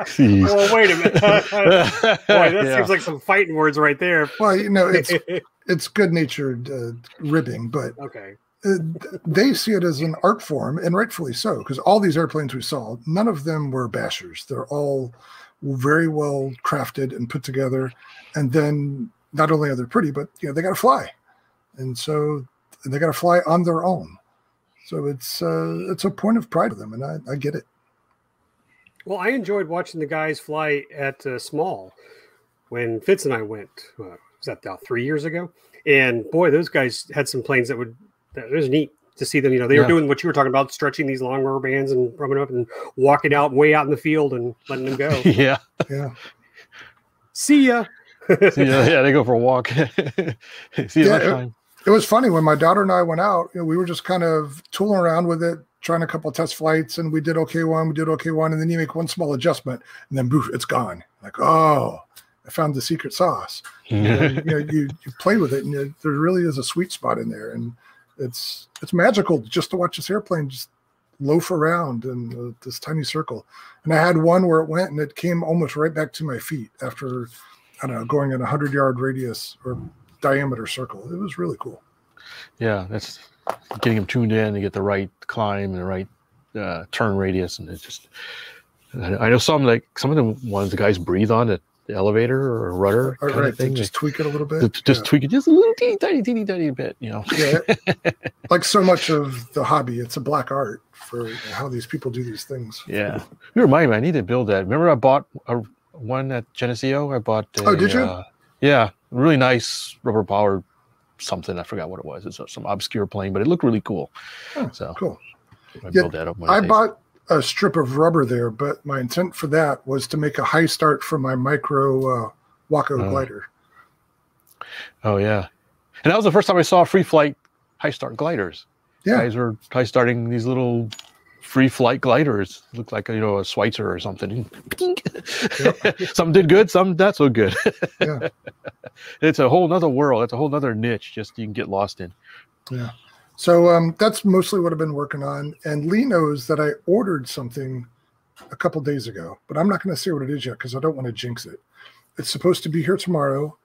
Jeez. well, wait a minute. [LAUGHS] Boy, that Yeah. seems like some fighting words right there. well, you know, it's [LAUGHS] it's good natured uh, ribbing, but okay. Uh, they see it as an art form, and rightfully so, because all these airplanes we saw, none of them were bashers. They're all very well crafted and put together. And then not only are they pretty, but you know they got to fly, and so they got to fly on their own. So it's uh, it's a point of pride to them, and I, I get it. Well, I enjoyed watching the guys fly at uh, Small when Fitz and I went. Uh, was that about three years ago? And boy, those guys had some planes that would that was neat to see them. You know, they were doing what you were talking about, stretching these long rubber bands and rubbing up and walking out way out in the field and letting them go. [LAUGHS] yeah. Yeah. see ya. [LAUGHS] See, yeah, yeah, they go for a walk. [LAUGHS] See you Yeah, lunchtime. It was funny when my daughter and I went out, you know, we were just kind of tooling around with it, trying a couple test flights, and we did okay one, we did okay one, and then you make one small adjustment, and then boof, it's gone. Like, oh, I found the secret sauce. And, you know, you you play with it, and you, there really is a sweet spot in there, and it's it's magical just to watch this airplane just loaf around in this tiny circle. And I had one where it went, and it came almost right back to my feet after I don't know going in a hundred yard radius or diameter circle. It was really cool. Yeah, that's getting them tuned in to get the right climb and the right uh, turn radius, and it's just. I know some like some of the ones the guys breathe on the elevator or rudder All kind right, of thing. just tweak it a little bit. to just yeah. tweak it just a little teeny tiny, teeny tiny bit, you know. Yeah. [LAUGHS] like so much of the hobby, it's a black art for how these people do these things. Yeah. You remind me, I need to build that. Remember, I bought a one at Geneseo. I bought. A, Oh, did you? Uh, yeah, really nice rubber powered something. I forgot what it was. It's some obscure plane, but it looked really cool. Oh, so Cool. I Yeah, build that up. I days. bought a strip of rubber there, but my intent for that was to make a high start for my micro uh, Waco Oh. glider. Oh yeah, and that was the first time I saw free flight high start gliders. Yeah. guys were high starting these little free flight gliders. Looked like you know a Schweizer or something. [LAUGHS] some did good, some not so good. Yeah. [LAUGHS] it's a whole nother world. It's a whole nother niche. Just you can get lost in. Yeah. So um, that's mostly what I've been working on. And Lee knows that I ordered something a couple days ago, but I'm not going to say what it is yet because I don't want to jinx it. It's supposed to be here tomorrow.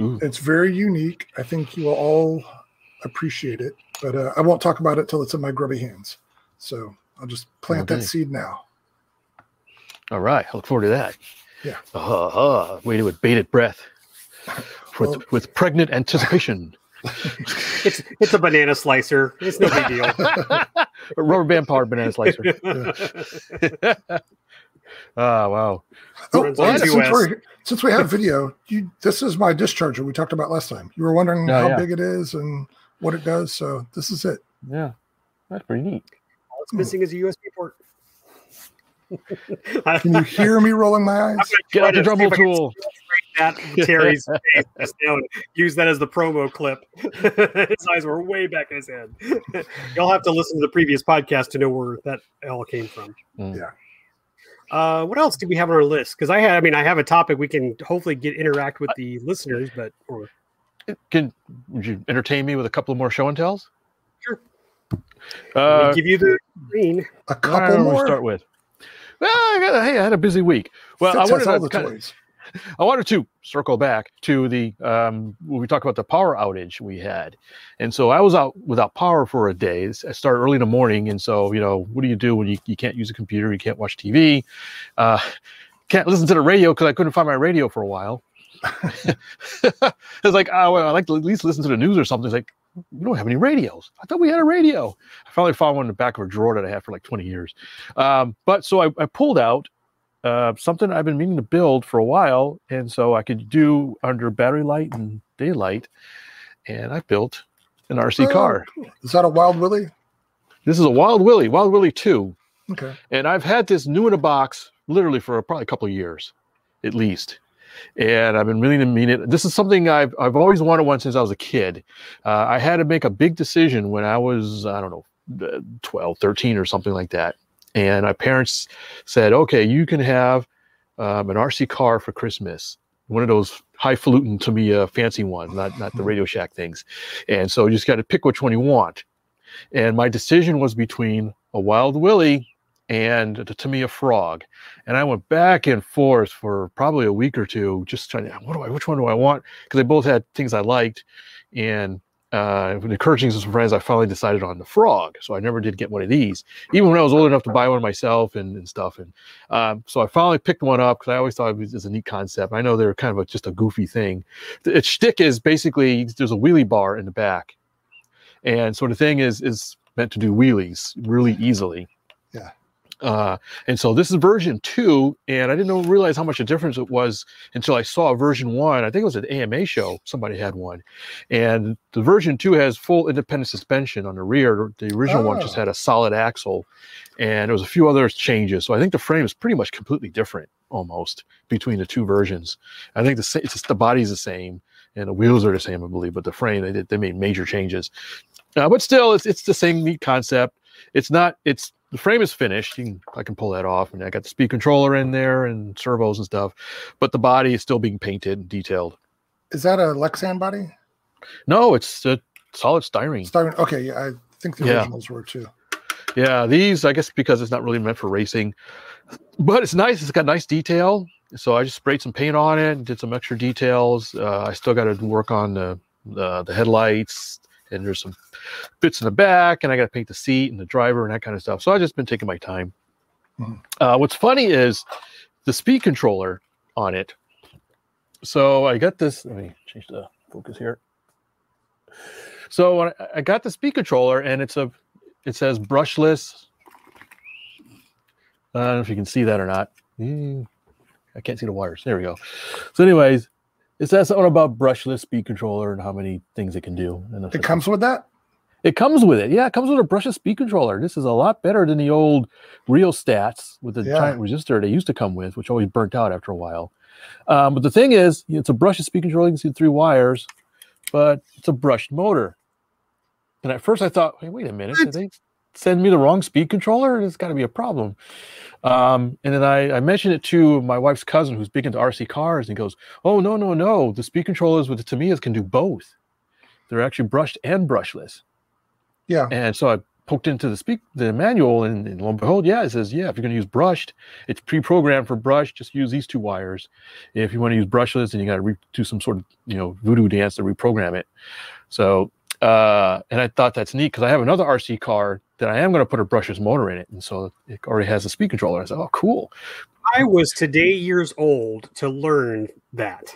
Ooh. It's very unique. I think you will all appreciate it, but uh, I won't talk about it till it's in my grubby hands. So I'll just plant Okay. that seed now. All right, I look forward to that. Yeah. Uh, uh, waited with bated breath, with Well- with pregnant anticipation. [LAUGHS] It's it's a banana slicer. It's no big deal. [LAUGHS] a rubber band powered banana slicer. [LAUGHS] Ah, wow. Oh, well, since, we're, since we have video, you this is my discharger we talked about last time. You were wondering Oh, how yeah. big it is and what it does. So this is it. Yeah, that's pretty neat. All it's missing is a USB port. Can you hear me rolling my eyes? Get out the Dremel tool. That Terry's face just use that as the promo clip. [LAUGHS] his eyes were way back in his head. [LAUGHS] You'll have to listen to the previous podcast to know where that all came from. Mm. Yeah. Uh, what else did we have on our list? Because I had, I mean, I have a topic we can hopefully get interact with the listeners, but or Can would you entertain me with a couple more show and tells? Sure. let Uh, me give you the green. A where couple do we more. start with. Well, I got, hey, I had a busy week. Well, I wanted all to the kinda- I wanted to circle back to the um, when we talked about the power outage we had, and so I was out without power for a day. I started early in the morning, and so you know, what do you do when you, you can't use a computer, you can't watch TV, uh, can't listen to the radio because I couldn't find my radio for a while. [LAUGHS] it's like, oh, well, I like to at least listen to the news or something. It's like, we don't have any radios. I thought we had a radio. I finally found one in the back of a drawer that I had for like 20 years. Um, but so I, I pulled out uh, something I've been meaning to build for a while, and so I could do under battery light and daylight. And I built an RC Oh, car. cool. Is that a Wild Willy? This is a Wild Willy, Wild Willy 2. Okay. And I've had this new in a box literally for probably a couple of years, at least. And I've been really to mean it. This is something I've I've always wanted one since I was a kid. Uh, I had to make a big decision when I was I don't know uh, 12, 13 or something like that. And my parents said, "Okay, you can have um, an RC car for Christmas." One of those highfalutin to me a fancy one, not not the Radio Shack things. And so you just got to pick which one you want. And my decision was between a Wild Willy and to me a Frog. And I went back and forth for probably a week or two, just trying to, what do I, which one do I want? Because they both had things I liked. And uh, encouraging some friends, I finally decided on the Frog. So I never did get one of these, even when I was old enough to buy one myself and, and stuff. And um, so I finally picked one up because I always thought it was, it was a neat concept. I know they're kind of a, just a goofy thing. The- Its shtick is basically there's a wheelie bar in the back. And so the thing is, is meant to do wheelies really easily. Yeah. Uh, and so this is version two, and I didn't realize how much of a difference it was until I saw version one. I think it was an AMA show. Somebody had one, and the version two has full independent suspension on the rear. The original one just Oh. had a solid axle, and there was a few other changes. So I think the frame is pretty much completely different, almost between the two versions. I think the it's just the body's the same, and the wheels are the same, I believe, but the frame they did they made major changes. Uh, but still, it's it's the same neat concept. It's not. It's the frame is finished. You can, I can pull that off, and I got the speed controller in there and servos and stuff. But the body is still being painted and detailed. Is that a Lexan body? No, it's a solid styrene. Styrene. Okay, yeah, I think the Yeah. originals were too. Yeah, these I guess because it's not really meant for racing, but it's nice. It's got nice detail. So I just sprayed some paint on it, did some extra details. Uh, I still got to work on the, the the headlights, and there's some bits in the back, and I got to paint the seat and the driver and that kind of stuff. So I've just been taking my time. Mhm. Uh, what's funny is the speed controller on it. So I got this. Let me change the focus here. So I, got the speed controller, and it's a it says brushless. I don't know if you can see that or not. I can't see the wires. There we go. So, anyways, it says something about brushless speed controller and how many things it can do. And It comes with that. it comes with it. Yeah, it comes with a brushless speed controller. This is a lot better than the old rheostats with the Yeah. giant resistor they used to come with, which always burnt out after a while. Um, but the thing is, it's a brushless speed controller. You can see three wires, but it's a brushed motor. And at first I thought, hey, wait a minute, did they send me the wrong speed controller? There's got to be a problem. Um, and then I, I mentioned it to my wife's cousin who's big into RC cars, and he goes, Oh, no, no, no. The speed controllers with the Tamiyas can do both. They're actually brushed and brushless. Yeah. And so I poked into the speak the manual, and, and lo and behold, yeah, it says, yeah, if you're going to use brushed, it's pre-programmed for brush. Just use these two wires. If you want to use brushless, then you got to re- do some sort of you know voodoo dance to reprogram it. So, uh, and I thought that's neat because I have another RC car that I am going to put a brushless motor in it, and so it already has a speed controller. I said, oh, cool. I was today years old to learn that.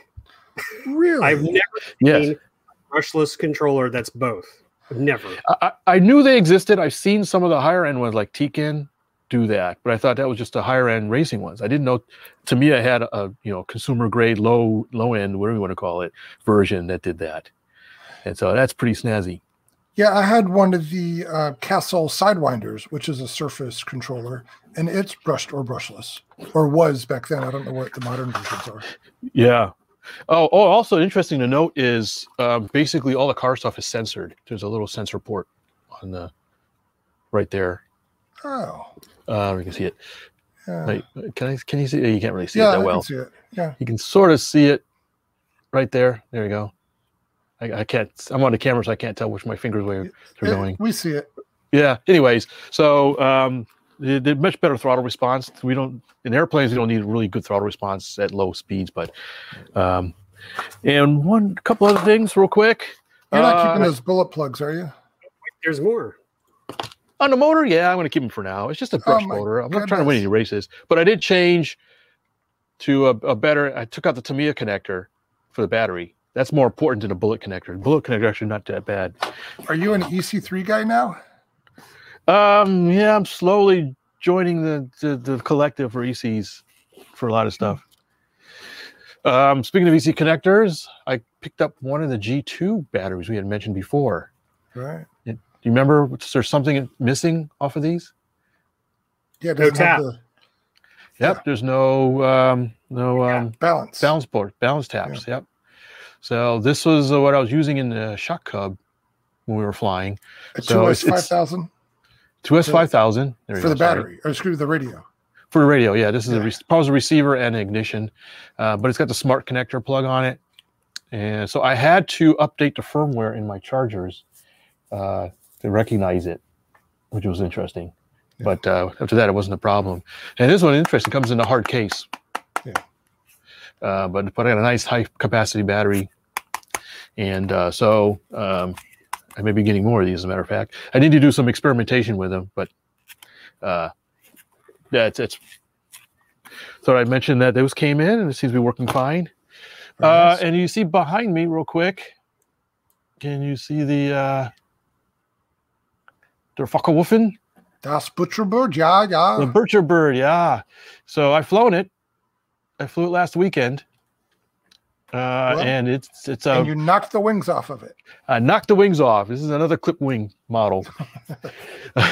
Really? I've never Yes. seen a brushless controller that's both. Never. I, I I knew they existed. I've seen some of the higher end ones like Tekin do that, but I thought that was just the higher end racing ones. I didn't know To me, I had a you know consumer grade low low end whatever you want to call it version that did that, and so that's pretty snazzy. Yeah, I had one of the uh, Castle Sidewinders, which is a surface controller, and it's brushed or brushless, or was back then. I don't know what the modern versions are. Yeah. Oh, oh, also interesting to note is um, basically all the car stuff is sensored. There's a little sensor port on the right there. Oh, Uh, you can see it. yeah, Wait, can I? Can you see? You can't really see yeah, it that well. I can see it. Yeah, You can sort of see it right there. There you go. I, I can't. I'm on the camera, so I can't tell which my fingers way they're It- going. we see it. Yeah. Anyways, so um, they did much better throttle response. We don't in airplanes. We don't need really good throttle response at low speeds, but um, and one couple other things real quick. You're not Uh, keeping those bullet plugs, are you? There's more. On the motor, yeah, I'm going to keep them for now. It's just a brush Oh motor. I'm not trying to win any races, but I did change to a, a better. I took out the Tamiya connector for the battery. That's more important than a bullet connector. Bullet connector actually not that bad. Are you an EC3 guy now? Um, yeah, I'm slowly joining the the, the collective for ECs for a lot of stuff. Um, speaking of EC connectors, I picked up one of the G2 batteries we had mentioned before. Right. Do you remember? Was there something missing off of these? Yeah, No tap. the Yep. There's no um, no um, balance. balance board, balance taps. Yep. So this was uh, what I was using in the Shock Cub when we were flying. A so 2S it's- it's- 5000 2S five thousand for the battery, or screw the radio. for the radio. Yeah, this is a Yeah. re- probably a receiver and ignition, uh, but it's got the smart connector plug on it, and so I had to update the firmware in my chargers uh, to recognize it, which was interesting. Yeah. But uh, after that, it wasn't a problem. And this one interesting comes in a hard case. Yeah. Uh, but but I got a nice high capacity battery, and uh, so um, I may be getting more of these. As a matter of fact, I need to do some experimentation with them, but uh, yeah, it's, it's thought I'd mention that those came in and it seems to be working fine. Very Uh, and you see behind me, real quick, can you see the uh, der Focke-Wulfen? Das Butcherbird, yeah, yeah. The Butcher Bird, yeah. So I've flown it. I flew it last weekend. Uh, Well, and it's it's a and you knocked the wings off of it. I knocked the wings off. This is another clip wing model. [LAUGHS]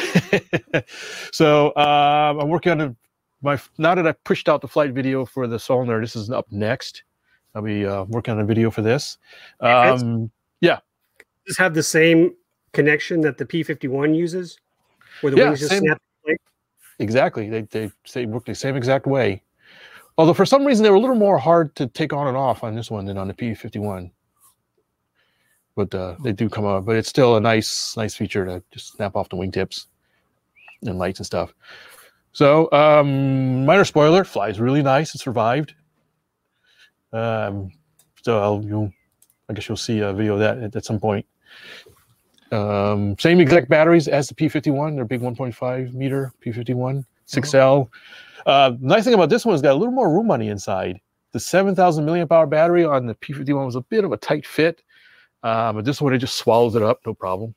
so um, I'm working on a, my now that I pushed out the flight video for the Solner. This is up next. I'll be uh, working on a video for this. It's- Um, Just have the same connection that the P51 uses, where the Yeah, wings just same. snap. exactly. They they say work the same exact way. Although for some reason they were a little more hard to take on and off on this one than on the P51. But uh, they do come up. But it's still a nice nice feature to just snap off the wingtips and lights and stuff. So um, minor spoiler, flies really nice. It survived. Um, so I'll you'll I guess you'll see a video of that at, at some point. Um, same exact batteries as the P51. They're big 1.5 meter P51 6L. Uh, nice thing about this one is got a little more room on the inside. The 7,000 milliamp hour battery on the P51 was a bit of a tight fit, uh, but this one it just swallows it up, no problem.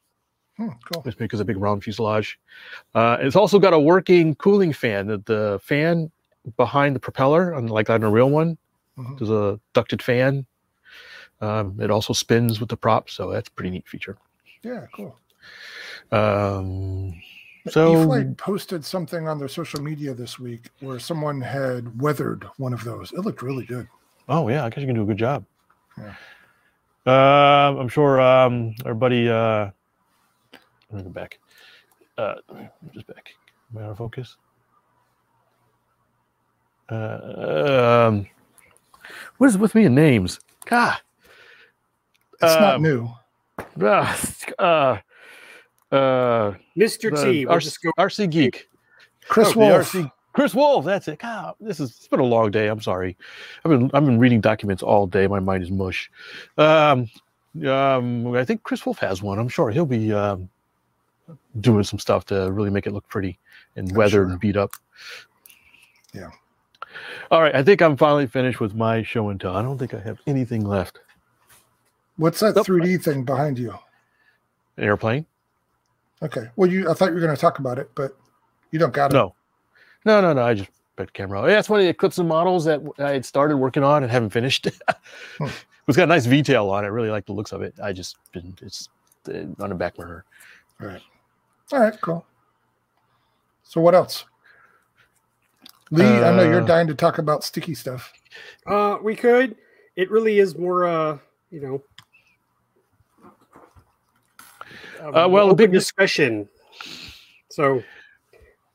Hmm, cool. Just because a big round fuselage. Uh, it's also got a working cooling fan. The, the fan behind the propeller, unlike on a real one, Mhm. there's a ducted fan. Um, it also spins with the prop, so that's a pretty neat feature. Yeah, cool. Um, so E-flite posted something on their social media this week where someone had weathered one of those. It looked really good. Oh yeah, I guess you can do a good job. Yeah. Uh, I'm sure um, our buddy. Uh, let me go back. Uh, just back. Am I out of focus? Uh, um, what is with me in names? God. It's not Um, new. [LAUGHS] Uh, uh, uh, Mr. T, we'll RC. RC Geek. Chris Oh, Wolf. RC Chris Wolf, that's it. God, this is it's been a long day. I'm sorry. I've been I've been reading documents all day. My mind is mush. Um, um, I think Chris Wolf has one. I'm sure he'll be um, doing some stuff to really make it look pretty and I'm weathered sure. and beat up. Yeah. All right, I think I'm finally finished with my show and tell. I don't think I have anything left. What's that Nope. 3D thing behind you? An airplane? Okay. Well, you I thought you were going to talk about it, but you don't got it. No, no, no, no. I just put the camera. Yeah, that's one of the Eclipson models that I had started working on and haven't finished. [LAUGHS] Hmm. It's got a nice V-tail on it. I really like the looks of it. I just been it's uh, on the back burner. All right. All right. Cool. So what else? Lee, I know you're Uh, dying to talk about sticky stuff. Uh, we could. It really is more, uh, you know. Uh, well, a big- discussion. So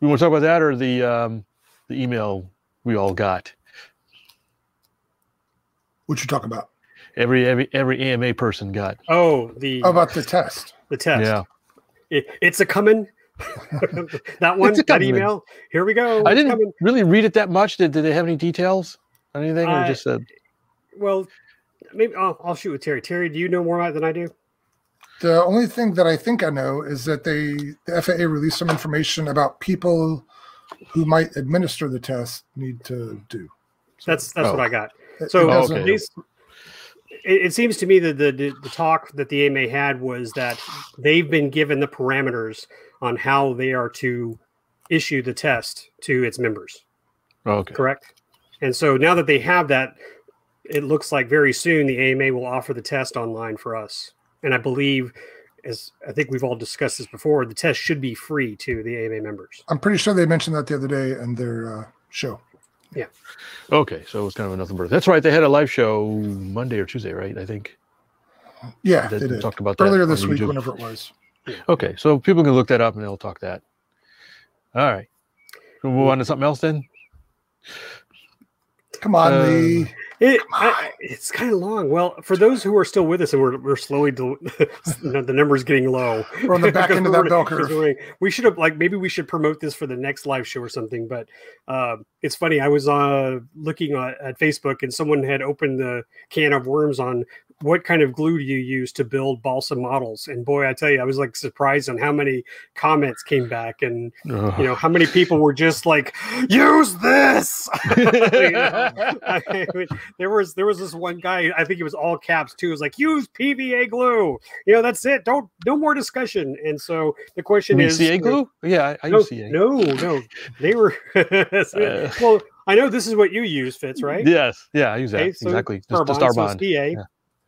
We want to talk about that or the um, the email we all got. What you talk about? Every every every AMA person got. Oh, the How about the test? the test. Yeah, It, it's a coming. [LAUGHS] that one, It's a that email. Here we go. I didn't coming. really read it that much. Did, did they have any details? on Anything? or Uh, just said Well, maybe I'll, I'll shoot with Terry. Terry, do you know more about it than I do? The only thing that I think I know is that they the FAA released some information about people who might administer the test need to do. So That's that's Oh. what I got. So it Oh, doesn't- okay. these, it, it seems to me that the, the the talk that the AMA had was that they've been given the parameters on how they are to issue the test to its members. oh, okay. Correct. And so now that they have that, it looks like very soon the AMA will offer the test online for us. And I believe, as I think we've all discussed this before, the test should be free to the AMA members. I'm pretty sure they mentioned that the other day in their uh, show. Yeah. Okay, so it's kind of a nothing birth. That's right. They had a live show Monday or Tuesday, right? I think Yeah, they they did. talked about that Earlier on this week, YouTube. whenever it was. Okay, so people can look that up and they'll talk that. All right. We'll move on to something else then. Come on, Uh, Lee. It, I, I- it's kind of long. Well, for those who are still with us and we're, we're slowly, del- [LAUGHS] the numbers getting low. We're on the back [LAUGHS] end of that we're- bell curve. we're- We should have like maybe we should promote this for the next live show or something. But uh, it's funny. I was uh, looking at, at Facebook and someone had opened the can of worms on what kind of glue do you use to build balsa models. And boy, I tell you, I was like surprised on how many comments came back and Ugh. you know how many people were just like use this. You [LAUGHS] know, I mean, there was there was this one guy. I think it was all caps too. It was like use PVA glue. You know, that's it. Don't no more discussion. And so the question You is, CA glue? Yeah, I, I No, use CA. no, no, they were. [LAUGHS] [LAUGHS] Uh, well, I know this is what you use, Fitz, right? Yes, yeah, I use that Okay, so exactly. Just the Starbond, star so bond. CA,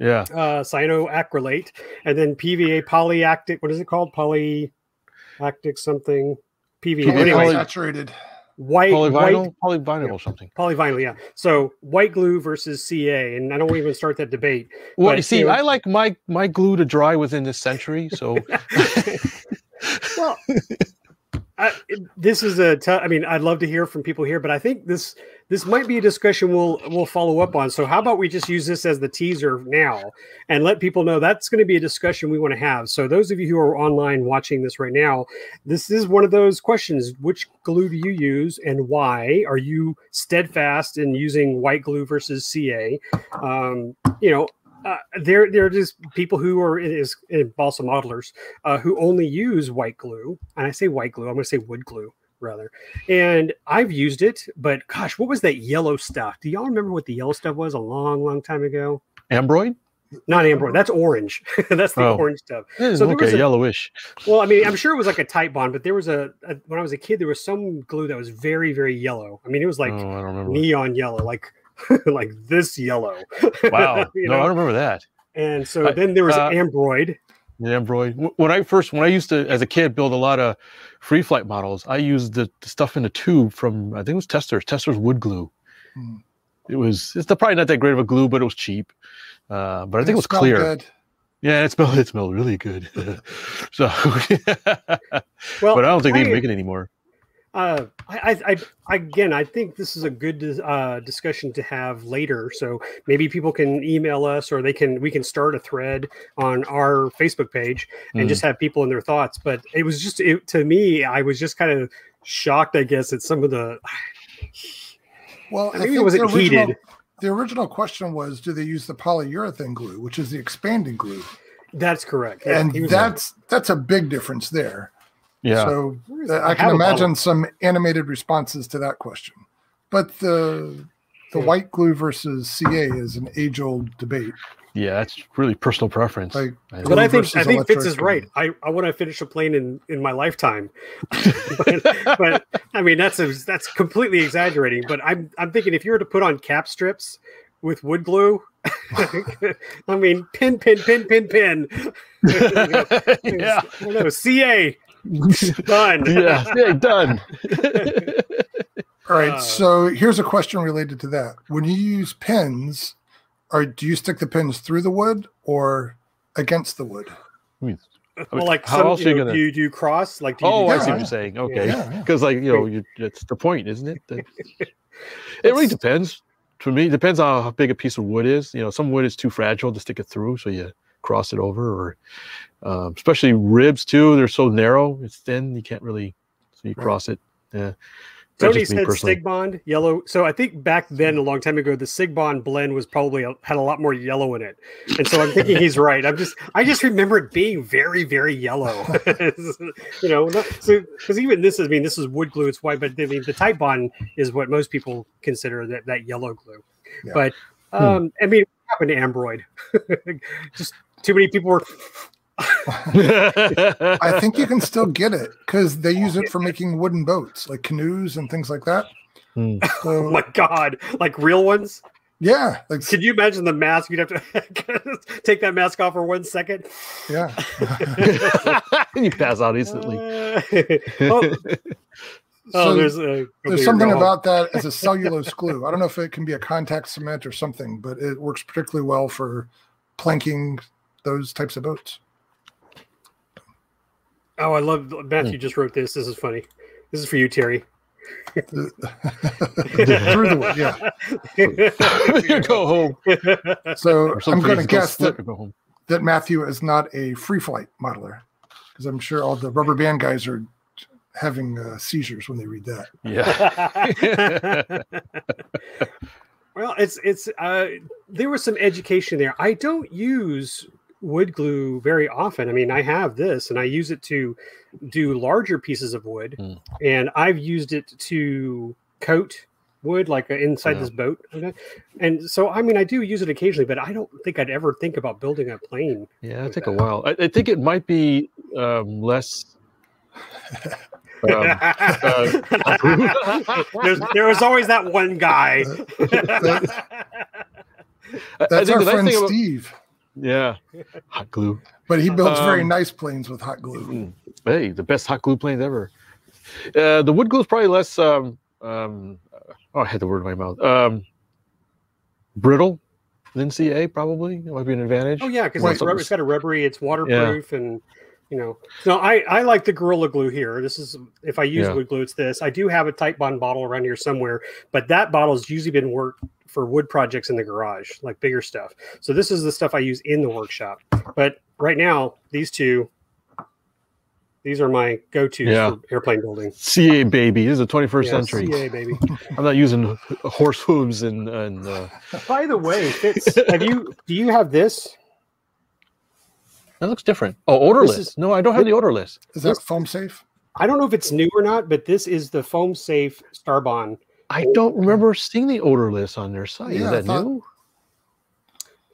Yeah, uh, cyanoacrylate, and then PVA polyactic. What is it called? Polyactic something. PVA. PVA Anyway, poly- saturated. White, white polyvinyl, polyvinyl or something. polyvinyl. Yeah. So white glue versus CA, and I don't even start that debate. Well, you see, you know- I like my my glue to dry within this century, so [LAUGHS] well, I, this is a. T- I mean, I'd love to hear from people here, but I think this this might be a discussion we'll we'll follow up on. So, how about we just use this as the teaser now and let people know that's going to be a discussion we want to have. So, those of you who are online watching this right now, this is one of those questions: Which glue do you use and why? Are you steadfast in using white glue versus CA? Um, you know, uh, there there are just people who are is, is balsa modelers uh, who only use white glue, and I say white glue, I'm going to say wood glue rather. And I've used it, but gosh, what was that yellow stuff? Do y'all remember what the yellow stuff was a long, long time ago? ambroid. Not amber, that's orange. [LAUGHS] that's the Oh. orange stuff. So there was okay, a- yellowish. Well, I mean, I'm sure it was like a Titebond, but there was a, a when I was a kid, there was some glue that was very, very yellow. I mean, it was like oh, neon yellow, like [LAUGHS] like this yellow. Wow, [LAUGHS] You no, I know? don't remember that. And so I- then there was uh, ambroid. The Ambroid. When I first, when I used to, as a kid, build a lot of free flight models, I used the, the stuff in the tube from, I think it was Testors, Testors wood glue. Hmm. It was, it's the, probably not that great of a glue, but it was cheap. Uh, but I think it was clear. good. Yeah, it smelled, [LAUGHS] it smelled really good. so, Well, but I don't think they even make it anymore. Uh, I, I, I, again, I think this is a good uh, discussion to have later. So maybe people can email us, or they can we can start a thread on our Facebook page and Mm. just have people in their thoughts. But it was just it, to me, I was just kind of shocked, I guess, at some of the. Well, I I think it wasn't the original, heated. the original question was, do they use the polyurethane glue, which is the expanding glue? That's correct, Yeah, and he was that's that's a big difference there. Yeah. So uh, I can a imagine bottle. some animated responses to that question. But the the Yeah. white glue versus CA is an age old debate. yeah, that's really personal preference. Like, But I think versus I think Fitz is right. I, I want to finish a plane in in my lifetime, [LAUGHS] but, but I mean that's a, that's completely exaggerating. But I'm I'm thinking if you were to put on cap strips with wood glue, [LAUGHS] I mean pin pin pin pin pin. [LAUGHS] yeah. I CA [LAUGHS] done. yeah. Yeah. Done. [LAUGHS] All right. Uh, so here's a question related to that. When you use pins, or do you stick the pins through the wood or against the wood? I Well, like How some, else you you know, gonna- do you do cross? Like do you Oh, do I see what yeah. you're saying. Okay, Yeah, yeah. because like you know, you, that's the point, isn't it? That- [LAUGHS] it really depends. For me, it depends on how big a piece of wood is. You know, some wood is too fragile to stick it through, so you cross it over. Or um, especially ribs too; they're so narrow, it's thin, you can't really. So you cross it. Yeah. Tony said personally. Sig Bond yellow. So I think back then, a long time ago, the Sig Bond blend was probably a, had a lot more yellow in it, and so I'm thinking he's right. I'm just I just remember it being very very yellow. [LAUGHS] [LAUGHS] you know, not, so because even this is I mean this is wood glue, it's white, but I mean the Titebond is what most people consider that that yellow glue. Yeah. But um, I mean, what happened to Ambroid? [LAUGHS] just too many people were. [LAUGHS] I think you can still get it because they use it for making wooden boats, like canoes and things like that. Hmm. [LAUGHS] Oh my god! Like real ones. yeah, like Could you imagine the mask? You'd have to [LAUGHS] take that mask off for one second. yeah. you pass out instantly. Uh, oh, oh, there's a, There's something about that as a cellulose glue. I don't know if it can be a contact cement or something, but it works particularly well for planking those types of boats. Oh, I love Hmm. Matthew. Just wrote this. This is funny. This is for you, Terry. Through the wood, yeah. [LAUGHS] you go home. So I'm going to guess that, go that Matthew is not a free flight modeler because I'm sure all the rubber band guys are having uh, seizures when they read that. Yeah. [LAUGHS] well, it's it's uh, there was some education there. I don't use wood glue very often. I mean, I have this, and I use it to do larger pieces of wood, Mm. and I've used it to coat wood, like uh, inside Yeah. this boat. Okay? And so, I mean, I do use it occasionally, but I don't think I'd ever think about building a plane. Yeah, it'll with take a while. I, I think it might be um, less. um, [LAUGHS] There's, there was always that one guy. [LAUGHS] I- I That's think our the nice friend thing about- Steve. Yeah, hot glue. But he builds very Um, nice planes with hot glue. [CLEARS THROAT] Hey, the best hot glue planes ever. Uh, the wood glue is probably less. Um, um, oh, I had the word in my mouth. Um, brittle than CA probably. It might be an advantage. Oh yeah, because Wait, it's, rub- it's got a rubbery, it's waterproof, and you know. No, I I like the Gorilla Glue here. This is if I use Yeah. wood glue, it's this. I do have a Titebond bottle around here somewhere, but that bottle's usually been worked for wood projects in the garage, like bigger stuff. So this is the stuff I use in the workshop. But right now, these two, these are my go-to Yeah. for airplane building. CA baby. This is the 21st Yeah, century. CA, baby. [LAUGHS] I'm not using horse hooves and and. Uh, By the way, [LAUGHS] Fitz, have you do you have this? that looks different. Oh, odorless. is- no, I don't have the odorless. Is that foam safe? I don't know if it's new or not, but this is the foam safe Starbond. I don't remember seeing the odorless on their site. Yeah, is that thought- new?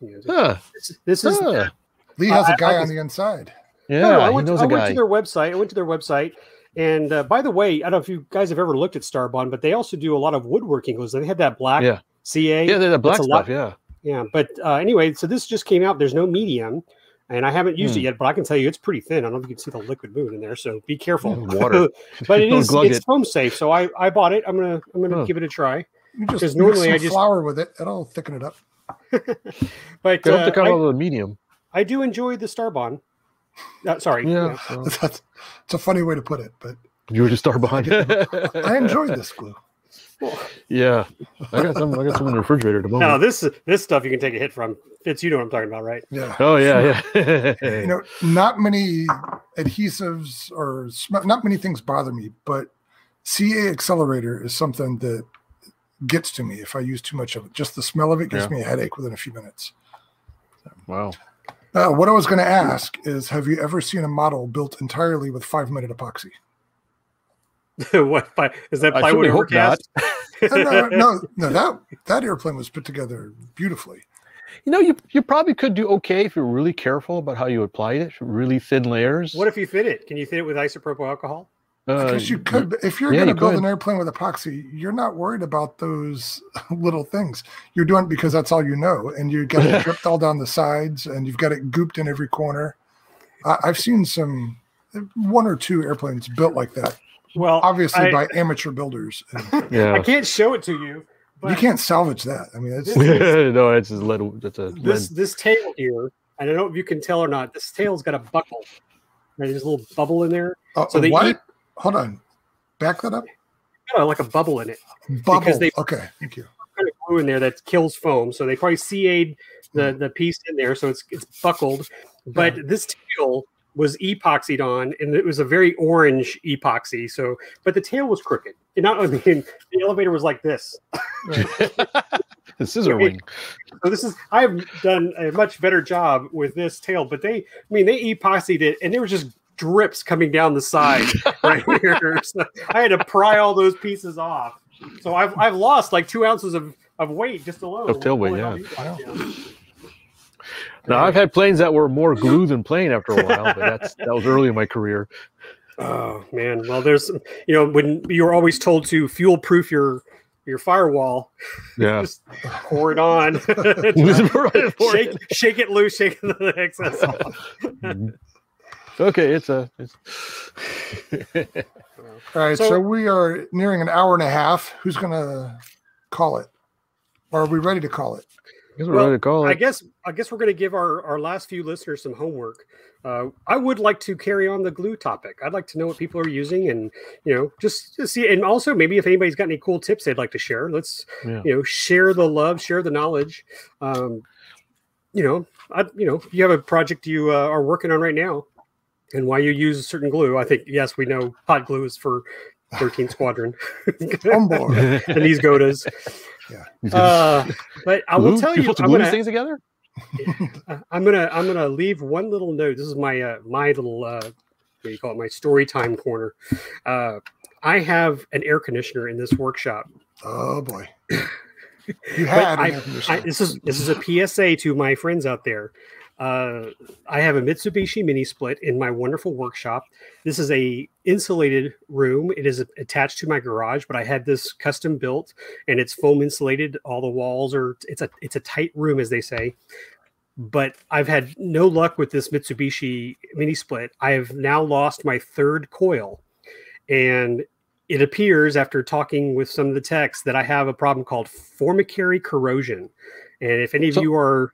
You know, Huh. This, this is huh. Lee has a guy I on the inside. Yeah, No, no, I he went, knows I a went to their website. I went to their website. And uh, by the way, I don't know if you guys have ever looked at Starbond, but they also do a lot of woodworking glues. They had that black Yeah. CA. yeah, they're the black That's a lot- stuff. Yeah. Yeah, But uh, anyway, so this just came out. There's no medium, and I haven't used Hmm. it yet, but I can tell you it's pretty thin. I don't know if you can see the liquid moving in there, so be careful. Water. [LAUGHS] but it [LAUGHS] Don't is glug it's it. foam safe, so I, I bought it. I'm gonna I'm gonna Huh. give it a try. You Because just normally normally I just- flour with it. It'll thicken it up. [LAUGHS] But They uh, have to come I, out of the medium. I do enjoy the Starbond. Uh, sorry. Yeah. yeah. so That's it's a funny way to put it, but you were just star behind. It. I enjoy this glue. [LAUGHS] yeah, I got some. I got some in the refrigerator at the moment. No, this this stuff you can take a hit from. Fitz, you know what I'm talking about, right? Yeah. Oh yeah, yeah. You know, not many adhesives or sm- not many things bother me, but CA accelerator is something that gets to me if I use too much of it. Just the smell of it gives Yeah. me a headache within a few minutes. wow. Uh, what I was going to ask is, have you ever seen a model built entirely with five minute epoxy? [LAUGHS] what ply- is that plywood certainly hope not. overcast? [LAUGHS] Uh, no, no, [LAUGHS] no, that that airplane was put together beautifully. You know, you you probably could do okay if you're really careful about how you apply it. Really thin layers. What if you fit it? Can you fit it with isopropyl alcohol? Because Uh, you could, but if you're yeah, going to you build could. an airplane with epoxy, you're not worried about those little things. You're doing it because that's all you know, and you get it dripped all down the sides, and you've got it gooped in every corner. I, I've seen some one or two airplanes built like that, Well, obviously I, by amateur builders. [LAUGHS] And Yeah. I can't show it to you. But you can't salvage that. I mean, it's, [LAUGHS] no, it's just lead. It's a This lead. this tail here, I don't know if you can tell or not. This tail's got a buckle. There's a little bubble in there, uh, so they what? eat- Hold on, back that up. got a, like a bubble in it. Bubble. Because they- okay, thank you. Kind of glue in there that kills foam. So they probably CA'd the the piece in there, so it's it's buckled. But this tail was epoxied on, and it was a very orange epoxy. So, but the tail was crooked. And not I mean, [LAUGHS] the elevator was like this. [LAUGHS] the scissor wing. So this is I've done a much better job with this tail, but they I mean they epoxied it and there was just drips coming down the side [LAUGHS] right here. So I had to pry all those pieces off. So I've I've lost like two ounces of, of weight just alone. Of tail weight, all yeah. These. Now I've had planes that were more glue [LAUGHS] than plane after a while, but that's that was early in my career. Oh man. Well there's you know when you're always told to fuel proof your your firewall, [LAUGHS] Yeah. just pour it on. [LAUGHS] Shake, it. shake it loose, shake the excess off. Mhm. okay, it's a. It's... All right, So- so, we are nearing an hour and a half. Who's going to call it? Or are we ready to call it? I guess we're Well, call I guess I guess we're going to give our our last few listeners some homework. Uh, I would like to carry on the glue topic. I'd like to know what people are using, and you know, just to see, and also maybe if anybody's got any cool tips they'd like to share, let's Yeah. you know share the love, share the knowledge. Um, you know, I, you know, you have a project you uh, are working on right now, and why you use a certain glue. I think yes, we know hot glue is for 13th Squadron [LAUGHS] On board. [LAUGHS] and these Godas. Uh, but I will Glue? tell You're you, supposed to I'm gonna, these things together. uh, I'm gonna I'm gonna leave one little note. This is my uh, my little uh, what do you call it? My story time corner. Uh, I have an air conditioner in this workshop, Oh boy. [LAUGHS] You had I- I, this is this is a PSA to my friends out there. Uh, I have a Mitsubishi mini split in my wonderful workshop. This is a insulated room. It is attached to my garage, but I had this custom built, and it's foam insulated. All the walls are. It's a it's a tight room, as they say. But I've had no luck with this Mitsubishi mini split. I have now lost my third coil, and it appears after talking with some of the techs that I have a problem called formicary corrosion. And if any of So- you are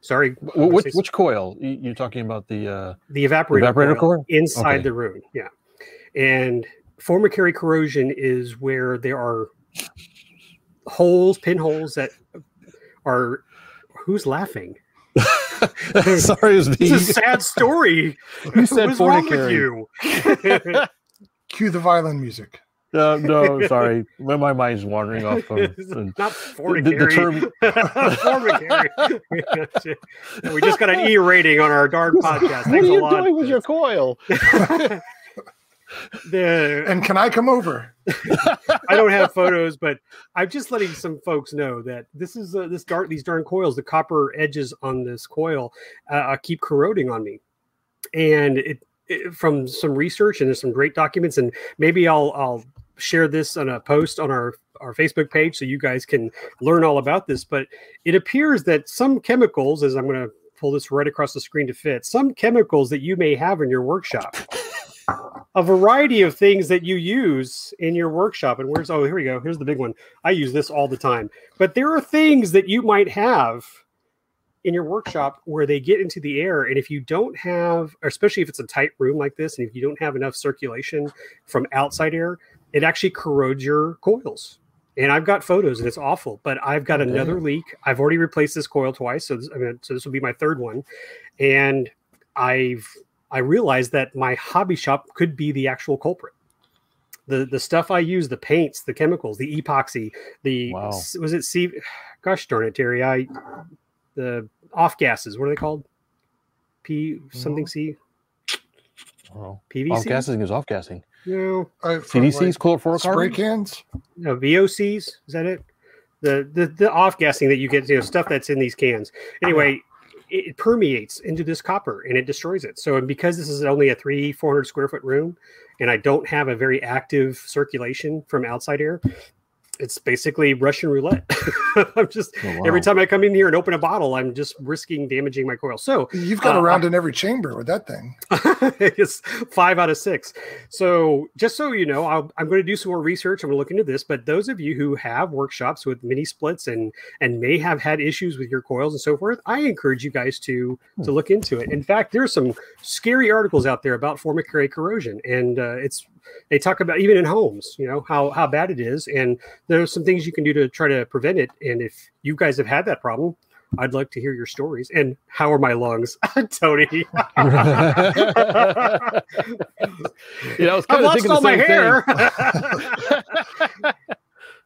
sorry, Wh- Which, which coil? You- You're talking about the uh, the evaporator, Evaporator coil coil? inside Okay. the room, yeah. And formicary corrosion is where there are holes, pinholes that are who's laughing? [LAUGHS] Sorry, it. It's a sad story. [LAUGHS] You said What's wrong with you? [LAUGHS] Cue the violin music. Uh, no, [LAUGHS] sorry. My my mind's wandering off. From, from- [LAUGHS] Not the, the term. [LAUGHS] Formicary. we just got an E rating on our darn podcast. What are Thanks a you lot. doing with your coil? The- And can I come over? I don't have photos, but I'm just letting some folks know that this is uh, this darn these darn coils. The copper edges on this coil uh, uh, keep corroding on me, and it, it Eh, from some research and there's some great documents, and maybe I'll I'll share this on a post on our our Facebook page so you guys can learn all about this. But it appears that some chemicals, as I'm going to pull this right across the screen to fit, some chemicals that you may have in your workshop [LAUGHS] a variety of things that you use in your workshop. And where's oh here we go. Here's the big one. I use this all the time. But there are things that you might have in your workshop where they get into the air. And if you don't have, especially if it's a tight room like this, and if you don't have enough circulation from outside air, it actually corrodes your coils. And I've got photos, and it's awful. But I've got oh, Okay. another leak. I've already replaced this coil twice, so this, I mean, so this will be my third one. And I've I realized that my hobby shop could be the actual culprit. The the stuff I use, the paints, the chemicals, the epoxy, the Wow. was it C gosh darn it, Terry. I the off gases, what are they called? P something hmm? C Oh, PVC? off gassing is off gassing. No, for, CDC's like, chlorofluorocarbon. spray cans. no VOCs. Is that it? The the the off gassing that you get, you know, stuff that's in these cans. Anyway, it, it permeates into this copper and it destroys it. So because this is only a three four hundred square foot room, and I don't have a very active circulation from outside air, it's basically Russian roulette. [LAUGHS] I'm just Oh, wow. every time I come in here and open a bottle, I'm just risking damaging my coil. So You've got Uh, a round in every chamber with that thing. [LAUGHS] it's five out of six. So, just so you know, I'll, I'm going to do some more research. I'm going to look into this. But those of you who have workshops with mini splits and and may have had issues with your coils and so forth, I encourage you guys to to look into it. In fact, there's some scary articles out there about formicary corrosion, and uh, it's they talk about even in homes, you know how how bad it is, and there's some things you can do to try to prevent it. And if you guys have had that problem. I'd like to hear your stories. And how are my lungs, [LAUGHS] Tony? [LAUGHS] yeah, I was I've kind of lost thinking the all my hair. [LAUGHS]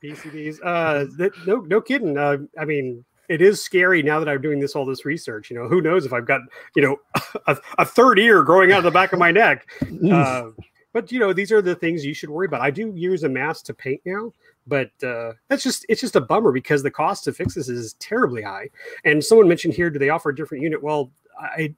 PCBs. Uh, th- no, no kidding. Uh, I mean, it is scary now that I'm doing this all this research. You know, who knows if I've got you know a, a third ear growing out of the back of my neck. Uh, but you know, these are the things you should worry about. I do use a mask to paint now, but uh, that's just it's just a bummer because the cost to fix this is terribly high. And someone mentioned here, do they offer a different unit? Well, I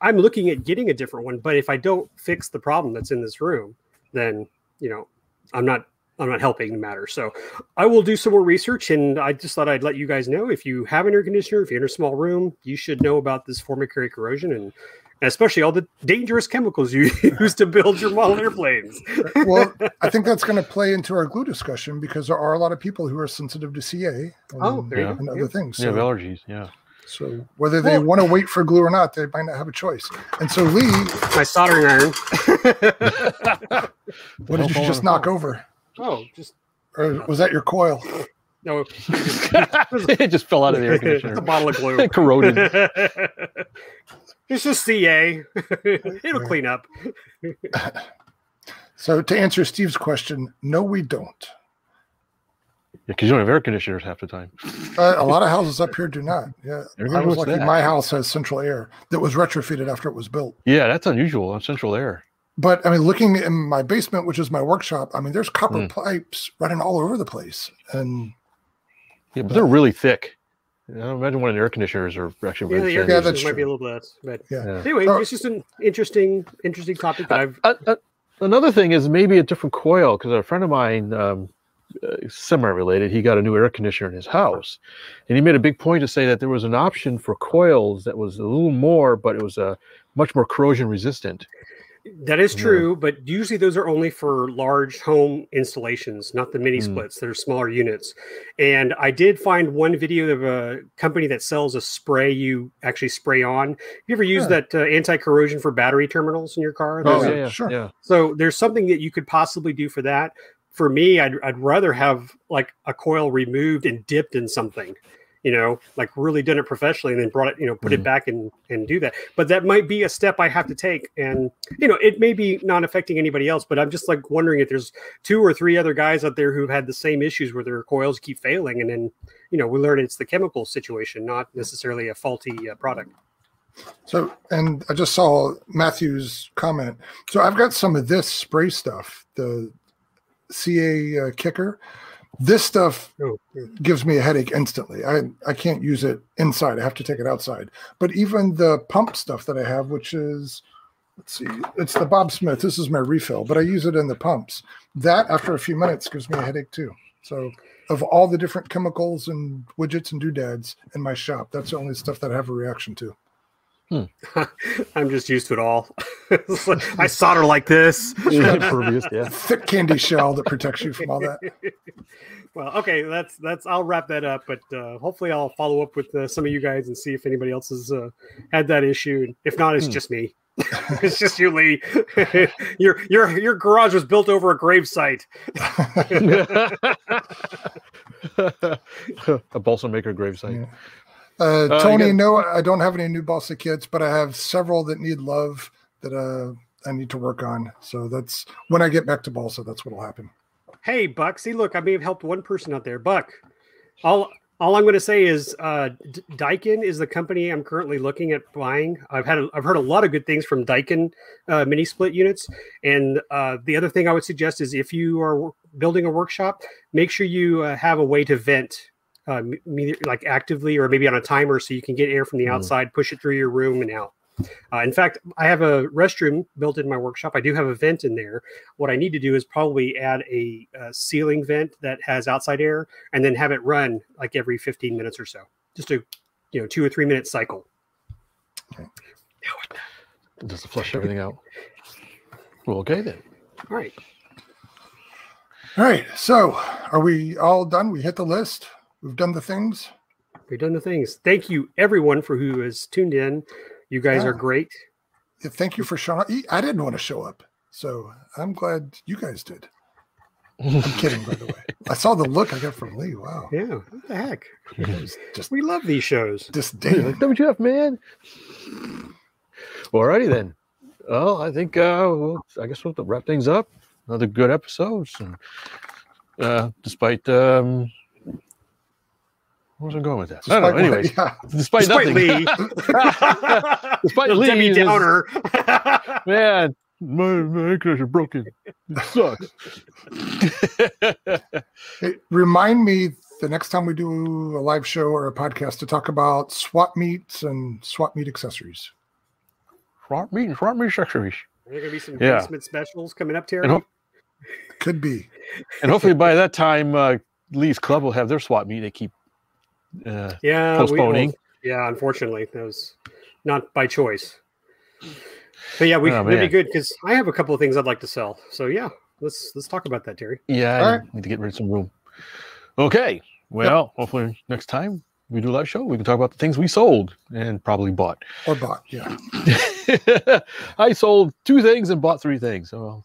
I'm looking at getting a different one, but if I don't fix the problem that's in this room, then you know I'm not I'm not helping the matter. So I will do some more research, and I just thought I'd let you guys know if you have an air conditioner, if you're in a small room, you should know about this formicary corrosion and. And Especially all the dangerous chemicals you [LAUGHS] use to build your model airplanes. [LAUGHS] Well, I think that's going to play into our glue discussion because there are a lot of people who are sensitive to CA and, Oh, Yeah. and other Yeah. things. Yeah, So, allergies. Yeah. so whether they Well- want to wait for glue or not, they might not have a choice. And so, Lee, My soldering iron. [LAUGHS] what did you just knock over? oh, just Or was that your coil? no. it just fell out of the air conditioner. It's a bottle of glue. Corroded. It's just CA. [LAUGHS] It'll clean up. [LAUGHS] So to answer Steve's question, no, we don't. Yeah, because you don't have air conditioners half the time. Uh, a lot of houses up here do not. Yeah, I was lucky. that. My house has central air that was retrofitted after it was built. Yeah, that's unusual on central air. but I mean, looking in my basement, which is my workshop, I mean, there's copper Mm. pipes running all over the place, and Yeah, but they're really thick. You know, imagine one of the air conditioners are actually Yeah, really the air thin. Yeah, that's might be a little less, but yeah. Yeah. anyway, Oh. it's just an interesting, interesting topic that I've. Uh, uh, another thing is maybe a different coil because a friend of mine, um, uh, semi-related, he got a new air conditioner in his house, and he made a big point to say that there was an option for coils that was a little more, but it was uh, much more corrosion resistant. That is Yeah. true, but usually those are only for large home installations, not the mini Mm. splits. They're smaller units. And I did find one video of a company that sells a spray you actually spray on. You ever use Yeah. that uh, anti corrosion for battery terminals in your car? Oh There's a- yeah, yeah, sure. yeah. So there's something that you could possibly do for that. For me, I'd, I'd rather have like a coil removed and dipped in something, you know, like really done it professionally and then brought it, you know, put it Mhm. back and and do that. But that might be a step I have to take, and you know, it may be not affecting anybody else. But I'm just like wondering if there's two or three other guys out there who've had the same issues where their coils keep failing, and then you know we learn it's the chemical situation, not necessarily a faulty uh, product. So, and I just saw Matthew's comment. So I've got some of this spray stuff, the CA uh, kicker. This stuff gives me a headache instantly. I, I can't use it inside. I have to take it outside. But even the pump stuff that I have, which is, let's see, it's the Bob Smith. This is my refill, but I use it in the pumps. That after a few minutes gives me a headache too. So, of all the different chemicals and widgets and doodads in my shop, that's the only stuff that I have a reaction to. [LAUGHS] I'm just used to it all. Like, [LAUGHS] I solder like this. [LAUGHS] Impervious, yeah. Thick candy shell that protects you from all that. well, okay, that's that's. I'll wrap that up, but uh, hopefully, I'll follow up with uh, some of you guys and see if anybody else has uh, had that issue. And if not, it's Hmm. just me. it's just you, Lee. your your your garage was built over a gravesite. a balsa maker gravesite. Yeah. Uh, Uh, you Tony, got- no, I don't have any new balsa kits, but I have several that need love that uh, I need to work on. So that's when I get back to balsa. That's what'll happen. Hey, Buck. See, look, I may have helped one person out there. Buck. All all I'm going to say is, uh, D- Daikin is the company I'm currently looking at buying. I've had a, I've heard a lot of good things from Daikin uh, mini split units. And uh, the other thing I would suggest is if you are building a workshop, make sure you uh, have a way to vent. Uh, like actively or maybe on a timer so you can get air from the Mhm. outside push it through your room and out uh, in fact i have a restroom built in my workshop i do have a vent in there what I need to do is probably add a, uh ceiling vent that has outside air and then have it run like every 15 minutes or so. Just a you know, two or three minute cycle. Just to flush everything out. Well, okay then. All right. All right. So are we all done? We hit the list. We've done the things. We've done the things. Thank you everyone for who has tuned in. You guys Yeah. are great. Yeah, Thank you for showing up. I didn't want to show up. So I'm glad you guys did. I'm kidding, by the way. [LAUGHS] I saw the look I got from Lee. Wow. Yeah. What the heck? Just, just We love these shows. disdain. Like, WTF, man? Alrighty then. Well, I think uh, we'll, I guess we'll have to wrap things up. Another good episode. And, uh, despite um, where was I going with that? I don't know. Anyways, [LAUGHS] yeah. despite, Despite nothing. Lee. [LAUGHS] [LAUGHS] despite The Lee, Debbie Downer. man, my, my air conditioner broken. It sucks. Hey, remind me the next time we do a live show or a podcast to talk about swap meets and swap meet accessories. Swap meat, swap meat accessories. Are there gonna be some Yeah. basement specials coming up, Terry? And hope- Could be. And hopefully by that time, uh, Lee's Club will have their swap meet. They keep uh, yeah, we- postponing. well, yeah, unfortunately, that was not by choice. But yeah, we Oh, it'd be good because I have a couple of things I'd like to sell. So yeah, let's let's talk about that, Terry. Yeah, All I right. need to get rid of some room. Okay. Well, hopefully next time we do a live show, we can talk about the things we sold and probably bought. Or bought, Yeah. [LAUGHS] [LAUGHS] I sold two things and bought three things. So,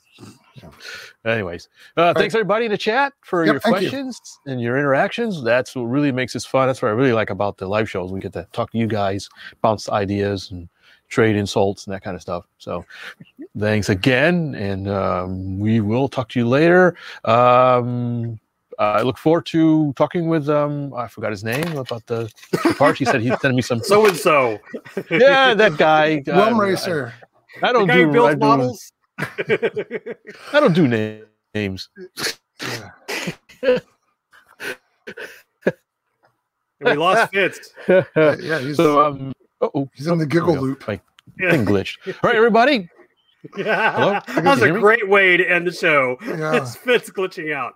[LAUGHS] anyways, uh, thanks everybody in the chat for Yep, your thank you. questions and your interactions. That's what really makes this fun. That's what I really like about the live shows. We get to talk to you guys, bounce ideas, and trade insults and that kind of stuff. So, thanks again, and um, we will talk to you later. Um, I look forward to talking with um, I forgot his name about the, the parts. He said he'd send me some. [LAUGHS] So and so. yeah, that guy. Rum Racer. I, I don't guy do. who I builds do models. [LAUGHS] I don't do na- names. We lost Fitz. [LAUGHS] yeah, he's, so um, oh, he's in the giggle loop. My thing glitched. All right, everybody. Yeah. Hello? That was a hear me? great way to end the show. Yeah. It's Fitz glitching out.